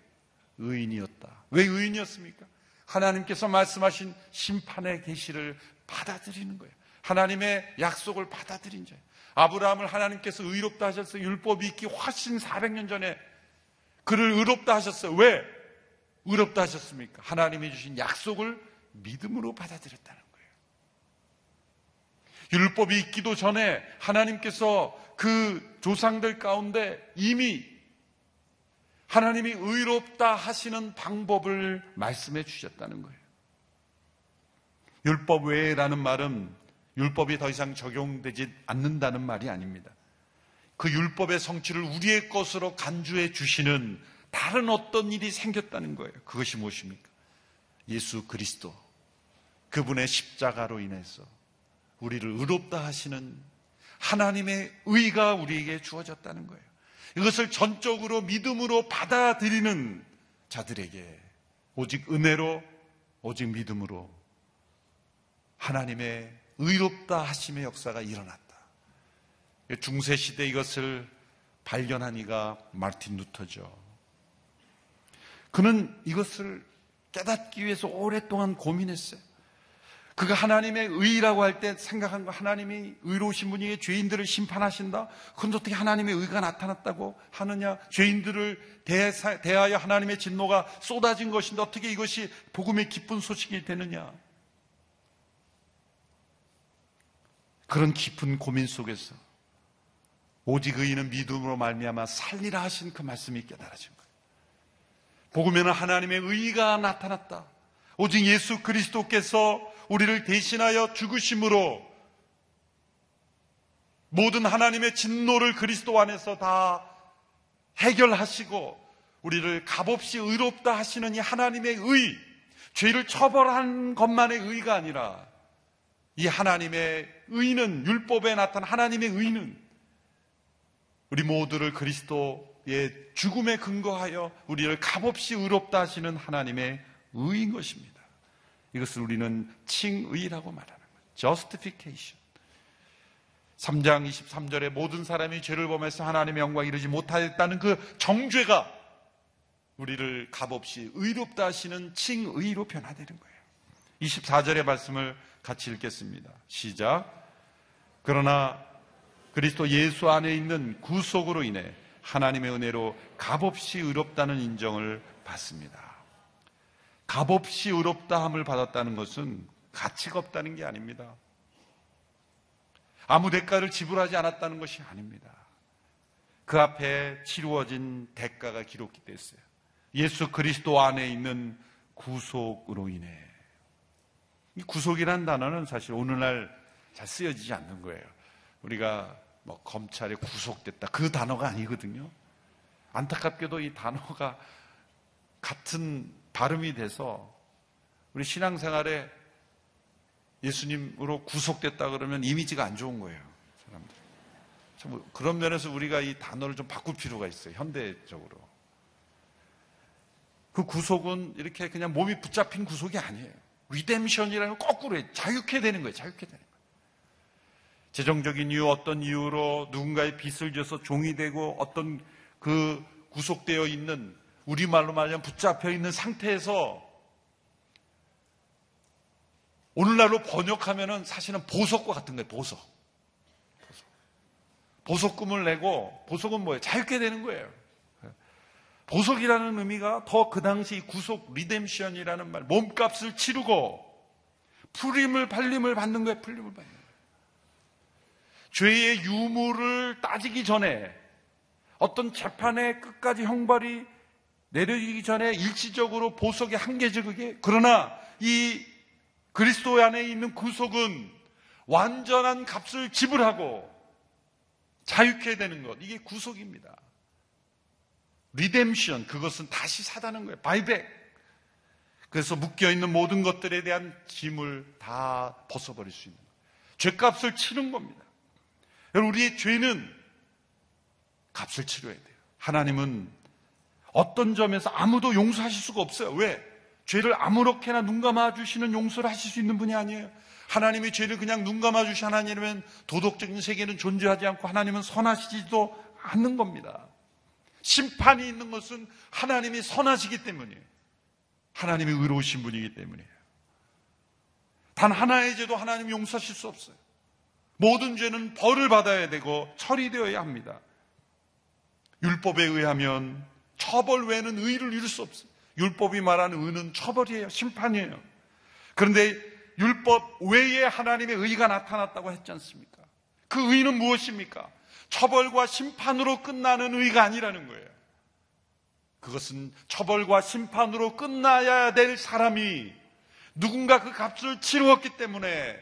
의인이었다. 왜 의인이었습니까? 하나님께서 말씀하신 심판의 계시를 받아들이는 거예요. 하나님의 약속을 받아들인 자예요. 아브라함을 하나님께서 의롭다 하셨어요. 율법이 있기 훨씬 400년 전에 그를 의롭다 하셨어요. 왜? 의롭다 하셨습니까? 하나님이 주신 약속을 믿음으로 받아들였다는 거예요. 율법이 있기도 전에 하나님께서 그 조상들 가운데 이미 하나님이 의롭다 하시는 방법을 말씀해 주셨다는 거예요. 율법 외에라는 말은 율법이 더 이상 적용되지 않는다는 말이 아닙니다. 그 율법의 성취를 우리의 것으로 간주해 주시는 다른 어떤 일이 생겼다는 거예요. 그것이 무엇입니까? 예수 그리스도. 그분의 십자가로 인해서 우리를 의롭다 하시는 하나님의 의가 우리에게 주어졌다는 거예요. 이것을 전적으로 믿음으로 받아들이는 자들에게 오직 은혜로, 오직 믿음으로 하나님의 의롭다 하심의 역사가 일어났다. 중세 시대 이것을 발견한 이가 마틴 루터죠. 그는 이것을 깨닫기 위해서 오랫동안 고민했어요. 그가 하나님의 의라고 할 때 생각한 거 하나님이 의로우신 분이 죄인들을 심판하신다? 그건 어떻게 하나님의 의가 나타났다고 하느냐? 죄인들을 대하여 하나님의 진노가 쏟아진 것인데 어떻게 이것이 복음의 기쁜 소식이 되느냐? 그런 깊은 고민 속에서 오직 의인은 믿음으로 말미암아 살리라 하신 그 말씀이 깨달아진 거예요. 복음에는 하나님의 의가 나타났다. 오직 예수 그리스도께서 우리를 대신하여 죽으심으로 모든 하나님의 진노를 그리스도 안에서 다 해결하시고 우리를 값없이 의롭다 하시는 이 하나님의 의, 죄를 처벌한 것만의 의가 아니라 이 하나님의 의는 율법에 나타난 하나님의 의는 우리 모두를 그리스도의 죽음에 근거하여 우리를 값없이 의롭다 하시는 하나님의 의인 것입니다. 이것을 우리는 칭의라고 말하는 거예요. justification. 3장 23절에 모든 사람이 죄를 범해서 하나님의 영광 이르지 못하였다는 그 정죄가 우리를 값없이 의롭다 하시는 칭의로 변화되는 거예요. 24절의 말씀을 같이 읽겠습니다. 시작. 그러나 그리스도 예수 안에 있는 구속으로 인해 하나님의 은혜로 값없이 의롭다는 인정을 받습니다. 값없이 의롭다함을 받았다는 것은 가치가 없다는 게 아닙니다. 아무 대가를 지불하지 않았다는 것이 아닙니다. 그 앞에 치루어진 대가가 기록되어 있어요. 예수 그리스도 안에 있는 구속으로 인해. 이 구속이란 단어는 사실 오늘날 잘 쓰여지지 않는 거예요. 우리가 뭐 검찰에 구속됐다. 그 단어가 아니거든요. 안타깝게도 이 단어가 같은 발음이 돼서 우리 신앙생활에 예수님으로 구속됐다 그러면 이미지가 안 좋은 거예요. 사람들. 참 그런 면에서 우리가 이 단어를 좀 바꿀 필요가 있어요. 현대적으로. 그 구속은 이렇게 그냥 몸이 붙잡힌 구속이 아니에요. 리뎀션이라는 건 거꾸로 해. 자유케 되는 거예요. 자유케 되는 거예요. 재정적인 이유, 어떤 이유로 누군가의 빚을 져서 종이 되고 어떤 그 구속되어 있는 우리말로 말하면 붙잡혀 있는 상태에서 오늘날로 번역하면은 사실은 보석과 같은 거예요. 보석. 보석. 보석금을 내고 보석은 뭐예요? 자유게 되는 거예요. 보석이라는 의미가 더 그 당시 구속 리뎀션이라는 말, 몸값을 치르고 풀림을 팔림을 받는 거예요. 풀림을 받는 거예요. 죄의 유무를 따지기 전에 어떤 재판의 끝까지 형벌이 내려지기 전에 일시적으로 보석의 한계적이게 그러나 이 그리스도 안에 있는 구속은 완전한 값을 지불하고 자유케 되는 것 이게 구속입니다. redemption 그것은 다시 사다는 거예요. Buy back. 그래서 묶여 있는 모든 것들에 대한 짐을 다 벗어버릴 수 있는 거예요. 죄값을 치르는 겁니다. 여러분 우리의 죄는 값을 치러야 돼요. 하나님은 어떤 점에서 아무도 용서하실 수가 없어요. 왜? 죄를 아무렇게나 눈 감아 주시는 용서를 하실 수 있는 분이 아니에요. 하나님이 죄를 그냥 눈 감아 주시 하나님은 도덕적인 세계는 존재하지 않고 하나님은 선하시지도 않는 겁니다. 심판이 있는 것은 하나님이 선하시기 때문이에요. 하나님이 의로우신 분이기 때문이에요. 단 하나의 죄도 하나님이 용서하실 수 없어요. 모든 죄는 벌을 받아야 되고 처리되어야 합니다. 율법에 의하면 처벌 외에는 의를 이룰 수 없어요. 율법이 말하는 의는 처벌이에요. 심판이에요. 그런데 율법 외에 하나님의 의가 나타났다고 했지 않습니까? 그 의는 무엇입니까? 처벌과 심판으로 끝나는 의가 아니라는 거예요. 그것은 처벌과 심판으로 끝나야 될 사람이 누군가 그 값을 치루었기 때문에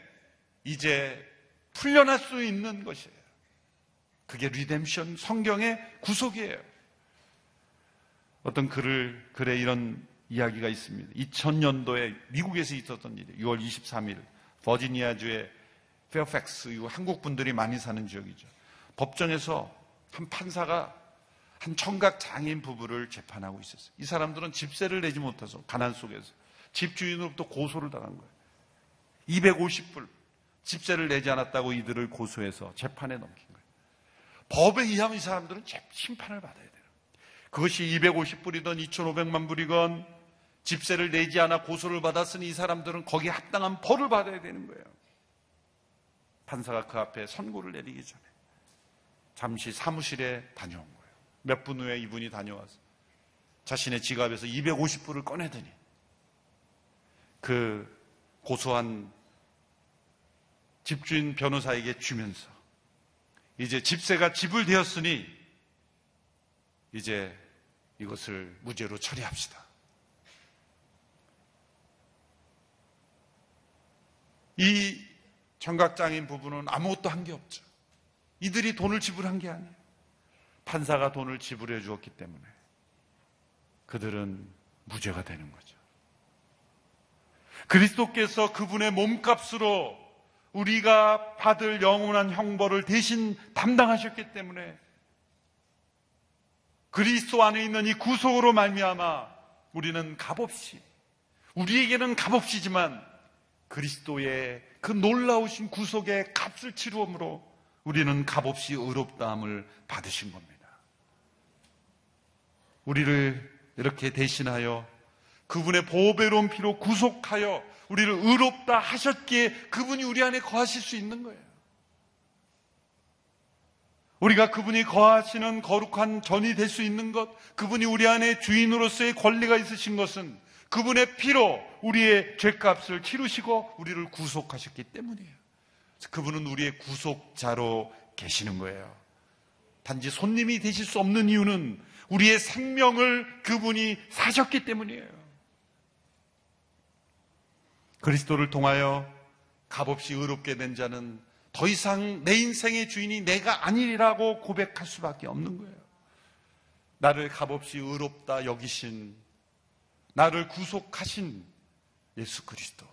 이제 풀려날 수 있는 것이에요. 그게 리뎀션 성경의 구속이에요. 어떤 글을 글에 이런 이야기가 있습니다. 2000년도에 미국에서 있었던 일이에요. 6월 23일 버지니아주의 페어팩스 한국 분들이 많이 사는 지역이죠. 법정에서 한 판사가 한 청각 장애인 부부를 재판하고 있었어요. 이 사람들은 집세를 내지 못해서 가난 속에서 집주인으로부터 고소를 당한 거예요. 250불 집세를 내지 않았다고 이들을 고소해서 재판에 넘긴 거예요. 법에 의하면 이 사람들은 심판을 받아야 돼요. 그것이 250불이든 2,500만 불이건 집세를 내지 않아 고소를 받았으니 이 사람들은 거기에 합당한 벌을 받아야 되는 거예요. 판사가 그 앞에 선고를 내리기 전에 잠시 사무실에 다녀온 거예요. 몇 분 후에 이분이 다녀와서 자신의 지갑에서 250불을 꺼내더니 그 고소한 집주인 변호사에게 주면서 이제 집세가 지불되었으니 이제 이것을 무죄로 처리합시다. 이 청각장애인 부부는 아무것도 한 게 없죠. 이들이 돈을 지불한 게 아니에요. 판사가 돈을 지불해 주었기 때문에 그들은 무죄가 되는 거죠. 그리스도께서 그분의 몸값으로 우리가 받을 영원한 형벌을 대신 담당하셨기 때문에 그리스도 안에 있는 이 구속으로 말미암아 우리는 값없이 우리에게는 값없이지만 그리스도의 그 놀라우신 구속의 값을 치루므로 우리는 값없이 의롭다함을 받으신 겁니다. 우리를 이렇게 대신하여 그분의 보배로운 피로 구속하여 우리를 의롭다 하셨기에 그분이 우리 안에 거하실 수 있는 거예요. 우리가 그분이 거하시는 거룩한 전이 될 수 있는 것, 그분이 우리 안에 주인으로서의 권리가 있으신 것은 그분의 피로 우리의 죄값을 치르시고 우리를 구속하셨기 때문이에요. 그분은 우리의 구속자로 계시는 거예요. 단지 손님이 되실 수 없는 이유는 우리의 생명을 그분이 사셨기 때문이에요. 그리스도를 통하여 값없이 의롭게 된 자는 더 이상 내 인생의 주인이 내가 아니라고 고백할 수밖에 없는 거예요. 나를 값없이 의롭다 여기신, 나를 구속하신 예수 그리스도.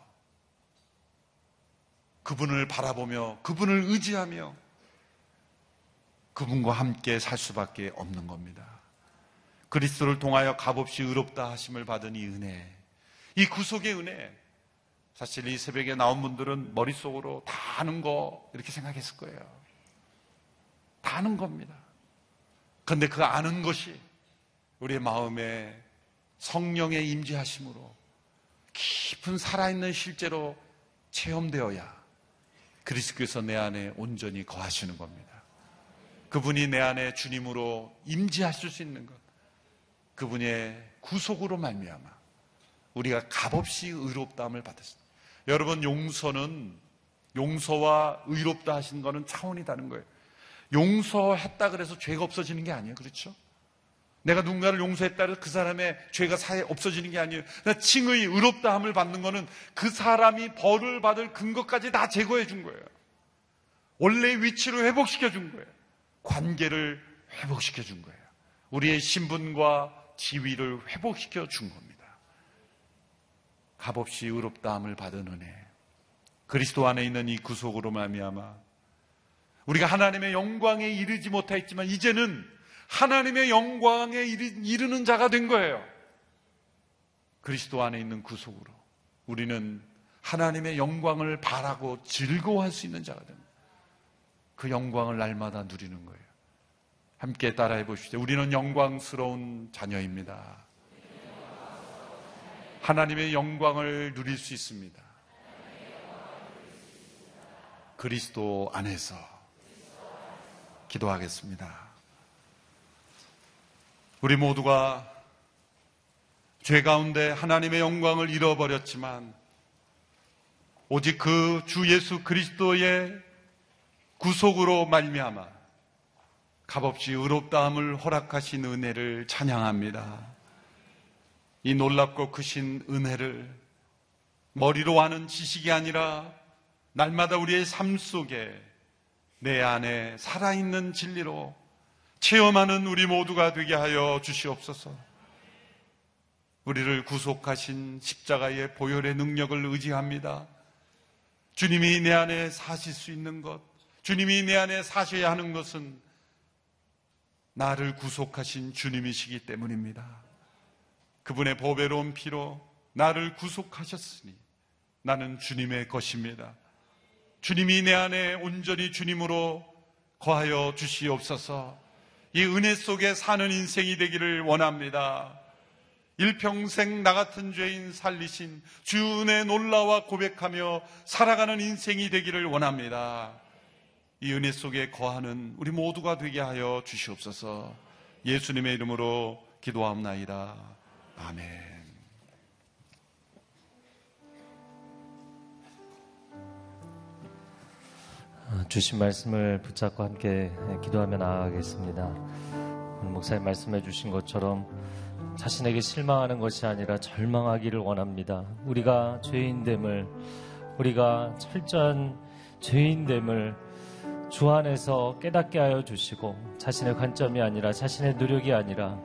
그분을 바라보며, 그분을 의지하며, 그분과 함께 살 수밖에 없는 겁니다. 그리스도를 통하여 값없이 의롭다 하심을 받은 이 은혜, 이 구속의 은혜, 사실 이 새벽에 나온 분들은 머릿속으로 다 아는 거 이렇게 생각했을 거예요. 다 아는 겁니다. 그런데 그 아는 것이 우리의 마음에 성령의 임재하심으로 깊은 살아있는 실제로 체험되어야 그리스도께서 내 안에 온전히 거하시는 겁니다. 그분이 내 안에 주님으로 임재하실 수 있는 것, 그분의 구속으로 말미암아 우리가 값없이 의롭다함을 받았습니다. 여러분 용서는 용서와 의롭다 하신 거는 차원이 다른 거예요. 용서했다 그래서 죄가 없어지는 게 아니에요. 그렇죠? 내가 누군가를 용서했다 그래서 그 사람의 죄가 사에 없어지는 게 아니에요. 칭의 의롭다함을 받는 거는 그 사람이 벌을 받을 근거까지 다 제거해 준 거예요. 원래의 위치를 회복시켜 준 거예요. 관계를 회복시켜 준 거예요. 우리의 신분과 지위를 회복시켜 준 겁니다. 값없이 의롭다함을 받은 은혜. 그리스도 안에 있는 이 구속으로 말미암아 우리가 하나님의 영광에 이르지 못하였지만 이제는 하나님의 영광에 이르는 자가 된 거예요. 그리스도 안에 있는 구속으로 우리는 하나님의 영광을 바라고 즐거워할 수 있는 자가 됩니다. 그 영광을 날마다 누리는 거예요. 함께 따라해 보시죠. 우리는 영광스러운 자녀입니다. 하나님의 영광을 누릴 수 있습니다. 그리스도 안에서 기도하겠습니다. 우리 모두가 죄 가운데 하나님의 영광을 잃어버렸지만 오직 그 주 예수 그리스도의 구속으로 말미암아 값없이 의롭다함을 허락하신 은혜를 찬양합니다. 이 놀랍고 크신 은혜를 머리로 아는 지식이 아니라 날마다 우리의 삶 속에 내 안에 살아있는 진리로 체험하는 우리 모두가 되게 하여 주시옵소서. 우리를 구속하신 십자가의 보혈의 능력을 의지합니다. 주님이 내 안에 사실 수 있는 것, 주님이 내 안에 사셔야 하는 것은 나를 구속하신 주님이시기 때문입니다. 그분의 보배로운 피로 나를 구속하셨으니 나는 주님의 것입니다. 주님이 내 안에 온전히 주님으로 거하여 주시옵소서 이 은혜 속에 사는 인생이 되기를 원합니다. 일평생 나 같은 죄인 살리신 주은의 놀라와 고백하며 살아가는 인생이 되기를 원합니다. 이 은혜 속에 거하는 우리 모두가 되게 하여 주시옵소서 예수님의 이름으로 기도하옵나이다. 아멘. 주신 말씀을 붙잡고 함께 기도하며 나아가겠습니다. 목사님 말씀해 주신 것처럼 자신에게 실망하는 것이 아니라 절망하기를 원합니다. 우리가 죄인됨을 우리가 철저한 죄인됨을 주 안에서 깨닫게 하여 주시고 자신의 관점이 아니라 자신의 노력이 아니라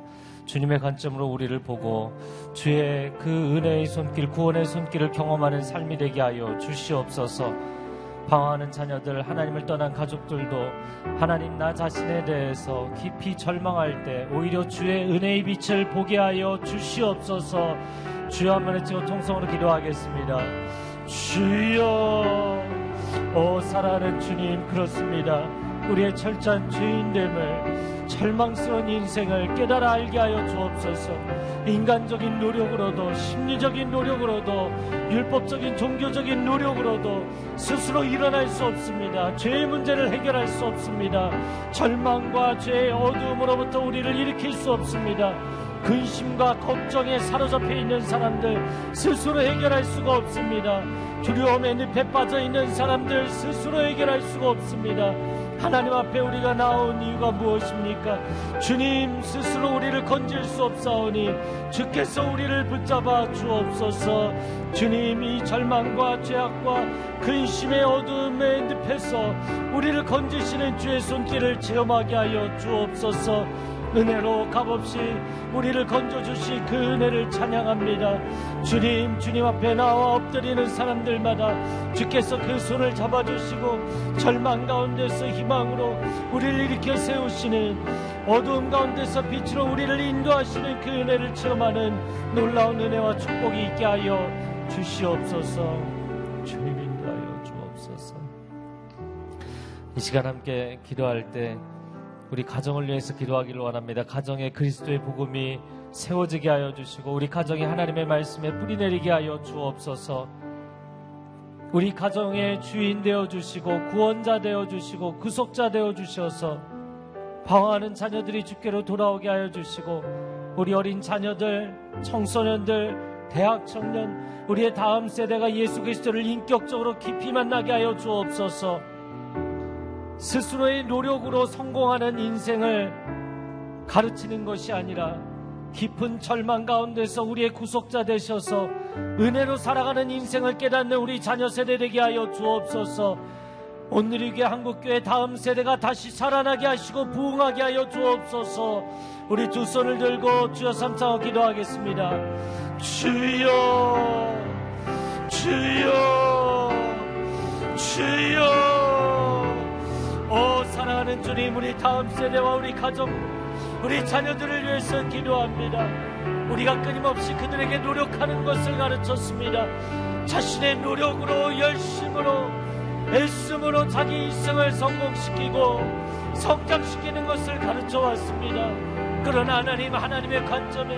주님의 관점으로 우리를 보고 주의 그 은혜의 손길, 구원의 손길을 경험하는 삶이 되게 하여 주시옵소서. 방황하는 자녀들, 하나님을 떠난 가족들도 하나님 나 자신에 대해서 깊이 절망할 때 오히려 주의 은혜의 빛을 보게 하여 주시옵소서. 주여 한번 외치고 통성으로 기도하겠습니다. 주여, 오 사랑하는 주님 그렇습니다. 우리의 철저한 죄인됨을 절망스러운 인생을 깨달아 알게 하여 주옵소서. 인간적인 노력으로도 심리적인 노력으로도 율법적인 종교적인 노력으로도 스스로 일어날 수 없습니다. 죄의 문제를 해결할 수 없습니다. 절망과 죄의 어두움으로부터 우리를 일으킬 수 없습니다. 근심과 걱정에 사로잡혀 있는 사람들 스스로 해결할 수가 없습니다. 두려움에 늪에 빠져 있는 사람들 스스로 해결할 수가 없습니다. 하나님 앞에 우리가 나온 이유가 무엇입니까? 주님 스스로 우리를 건질 수 없사오니 주께서 우리를 붙잡아 주옵소서. 주님 이 절망과 죄악과 근심의 어둠의 늪에서 우리를 건지시는 주의 손길을 체험하게 하여 주옵소서. 은혜로 값없이 우리를 건져주시 그 은혜를 찬양합니다. 주님, 주님 앞에 나와 엎드리는 사람들마다 주께서 그 손을 잡아주시고 절망 가운데서 희망으로 우리를 일으켜 세우시는 어두움 가운데서 빛으로 우리를 인도하시는 그 은혜를 체험하는 놀라운 은혜와 축복이 있게 하여 주시옵소서. 주님 인도하여 주옵소서. 이 시간 함께 기도할 때 우리 가정을 위해서 기도하기를 원합니다. 가정에 그리스도의 복음이 세워지게 하여 주시고 우리 가정에 하나님의 말씀에 뿌리 내리게 하여 주옵소서. 우리 가정의 주인 되어 주시고 구원자 되어 주시고 구속자 되어 주셔서 방황하는 자녀들이 주께로 돌아오게 하여 주시고 우리 어린 자녀들, 청소년들, 대학 청년, 우리의 다음 세대가 예수 그리스도를 인격적으로 깊이 만나게 하여 주옵소서. 스스로의 노력으로 성공하는 인생을 가르치는 것이 아니라 깊은 절망 가운데서 우리의 구속자 되셔서 은혜로 살아가는 인생을 깨닫는 우리 자녀 세대 되게 하여 주옵소서. 오늘 이게 한국교회 다음 세대가 다시 살아나게 하시고 부흥하게 하여 주옵소서. 우리 두 손을 들고 주여 삼창어 기도하겠습니다. 주여, 주여, 주여. 오 사랑하는 주님 우리 다음 세대와 우리 가족 우리 자녀들을 위해서 기도합니다. 우리가 끊임없이 그들에게 노력하는 것을 가르쳤습니다. 자신의 노력으로 열심으로 애씀으로 자기 인생을 성공시키고 성장시키는 것을 가르쳐 왔습니다. 그러나 하나님 하나님의 관점에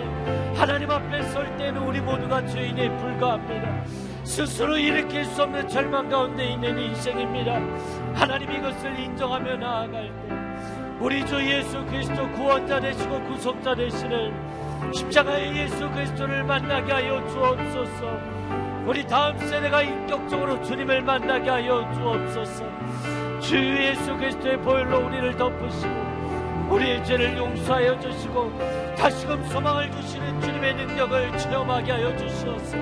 하나님 앞에 설 때는 우리 모두가 죄인에 불과합니다. 스스로 일으킬 수 없는 절망 가운데 있는 인생입니다. 하나님 이것을 인정하며 나아갈 때 우리 주 예수 그리스도 구원자 되시고 구속자 되시는 십자가의 예수 그리스도를 만나게 하여 주옵소서. 우리 다음 세대가 인격적으로 주님을 만나게 하여 주옵소서. 주 예수 그리스도의 보혈로 우리를 덮으시고 우리의 죄를 용서하여 주시고 다시금 소망을 주시는 주님의 능력을 체험하게 하여 주시옵소서.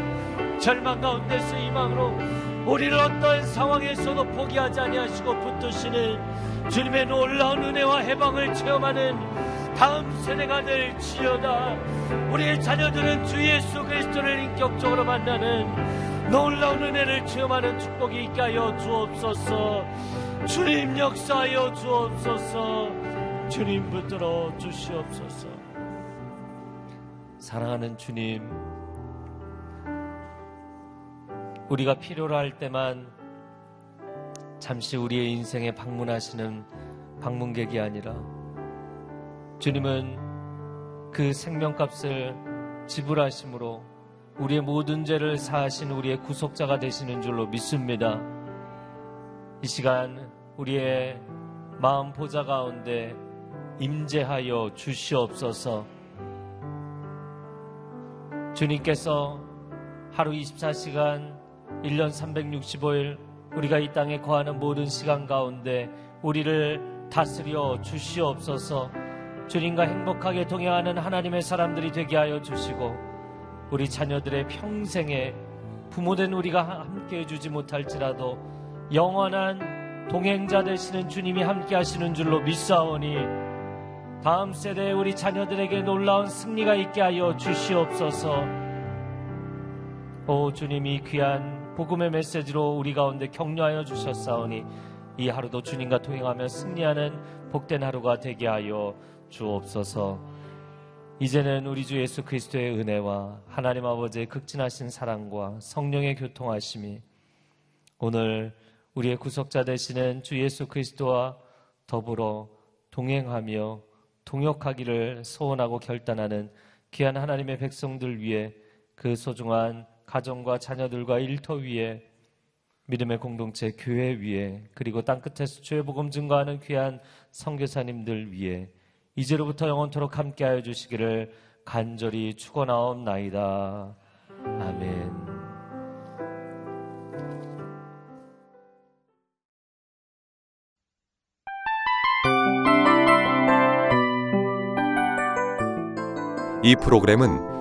절망 가운데서 희망으로 우리를 어떤 상황에서도 포기하지 아니하시고 붙드시는 주님의 놀라운 은혜와 해방을 체험하는 다음 세대가 될 지어다. 우리의 자녀들은 주 예수 그리스도를 인격적으로 만나는 놀라운 은혜를 체험하는 축복이 있게 하여 주옵소서. 주님 역사하여 주옵소서. 주님 붙들어 주시옵소서. 사랑하는 주님, 우리가 필요로 할 때만 잠시 우리의 인생에 방문하시는 방문객이 아니라 주님은 그 생명값을 지불하심으로 우리의 모든 죄를 사하신 우리의 구속자가 되시는 줄로 믿습니다. 이 시간 우리의 마음 보좌 가운데 임재하여 주시옵소서. 주님께서 하루 24시간 1년 365일 우리가 이 땅에 거하는 모든 시간 가운데 우리를 다스려 주시옵소서. 주님과 행복하게 동행하는 하나님의 사람들이 되게 하여 주시고 우리 자녀들의 평생에 부모된 우리가 함께 해주지 못할지라도 영원한 동행자 되시는 주님이 함께 하시는 줄로 믿사오니 다음 세대에 우리 자녀들에게 놀라운 승리가 있게 하여 주시옵소서. 오 주님이 귀한 복음의 메시지로 우리 가운데 격려하여 주셨사오니 이 하루도 주님과 동행하며 승리하는 복된 하루가 되게 하여 주옵소서. 이제는 우리 주 예수 그리스도의 은혜와 하나님 아버지의 극진하신 사랑과 성령의 교통하심이 오늘 우리의 구속자 되시는 주 예수 그리스도와 더불어 동행하며 동역하기를 소원하고 결단하는 귀한 하나님의 백성들 위해 그 소중한 가정과 자녀들과 일터 위에 믿음의 공동체 교회 위에 그리고 땅끝에서 주의 복음 증거하는 귀한 선교사님들 위에 이제로부터 영원토록 함께하여 주시기를 간절히 축원하옵나이다. 아멘. 이 프로그램은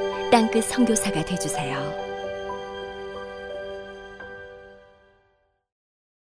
땅끝 선교사가 되주세요.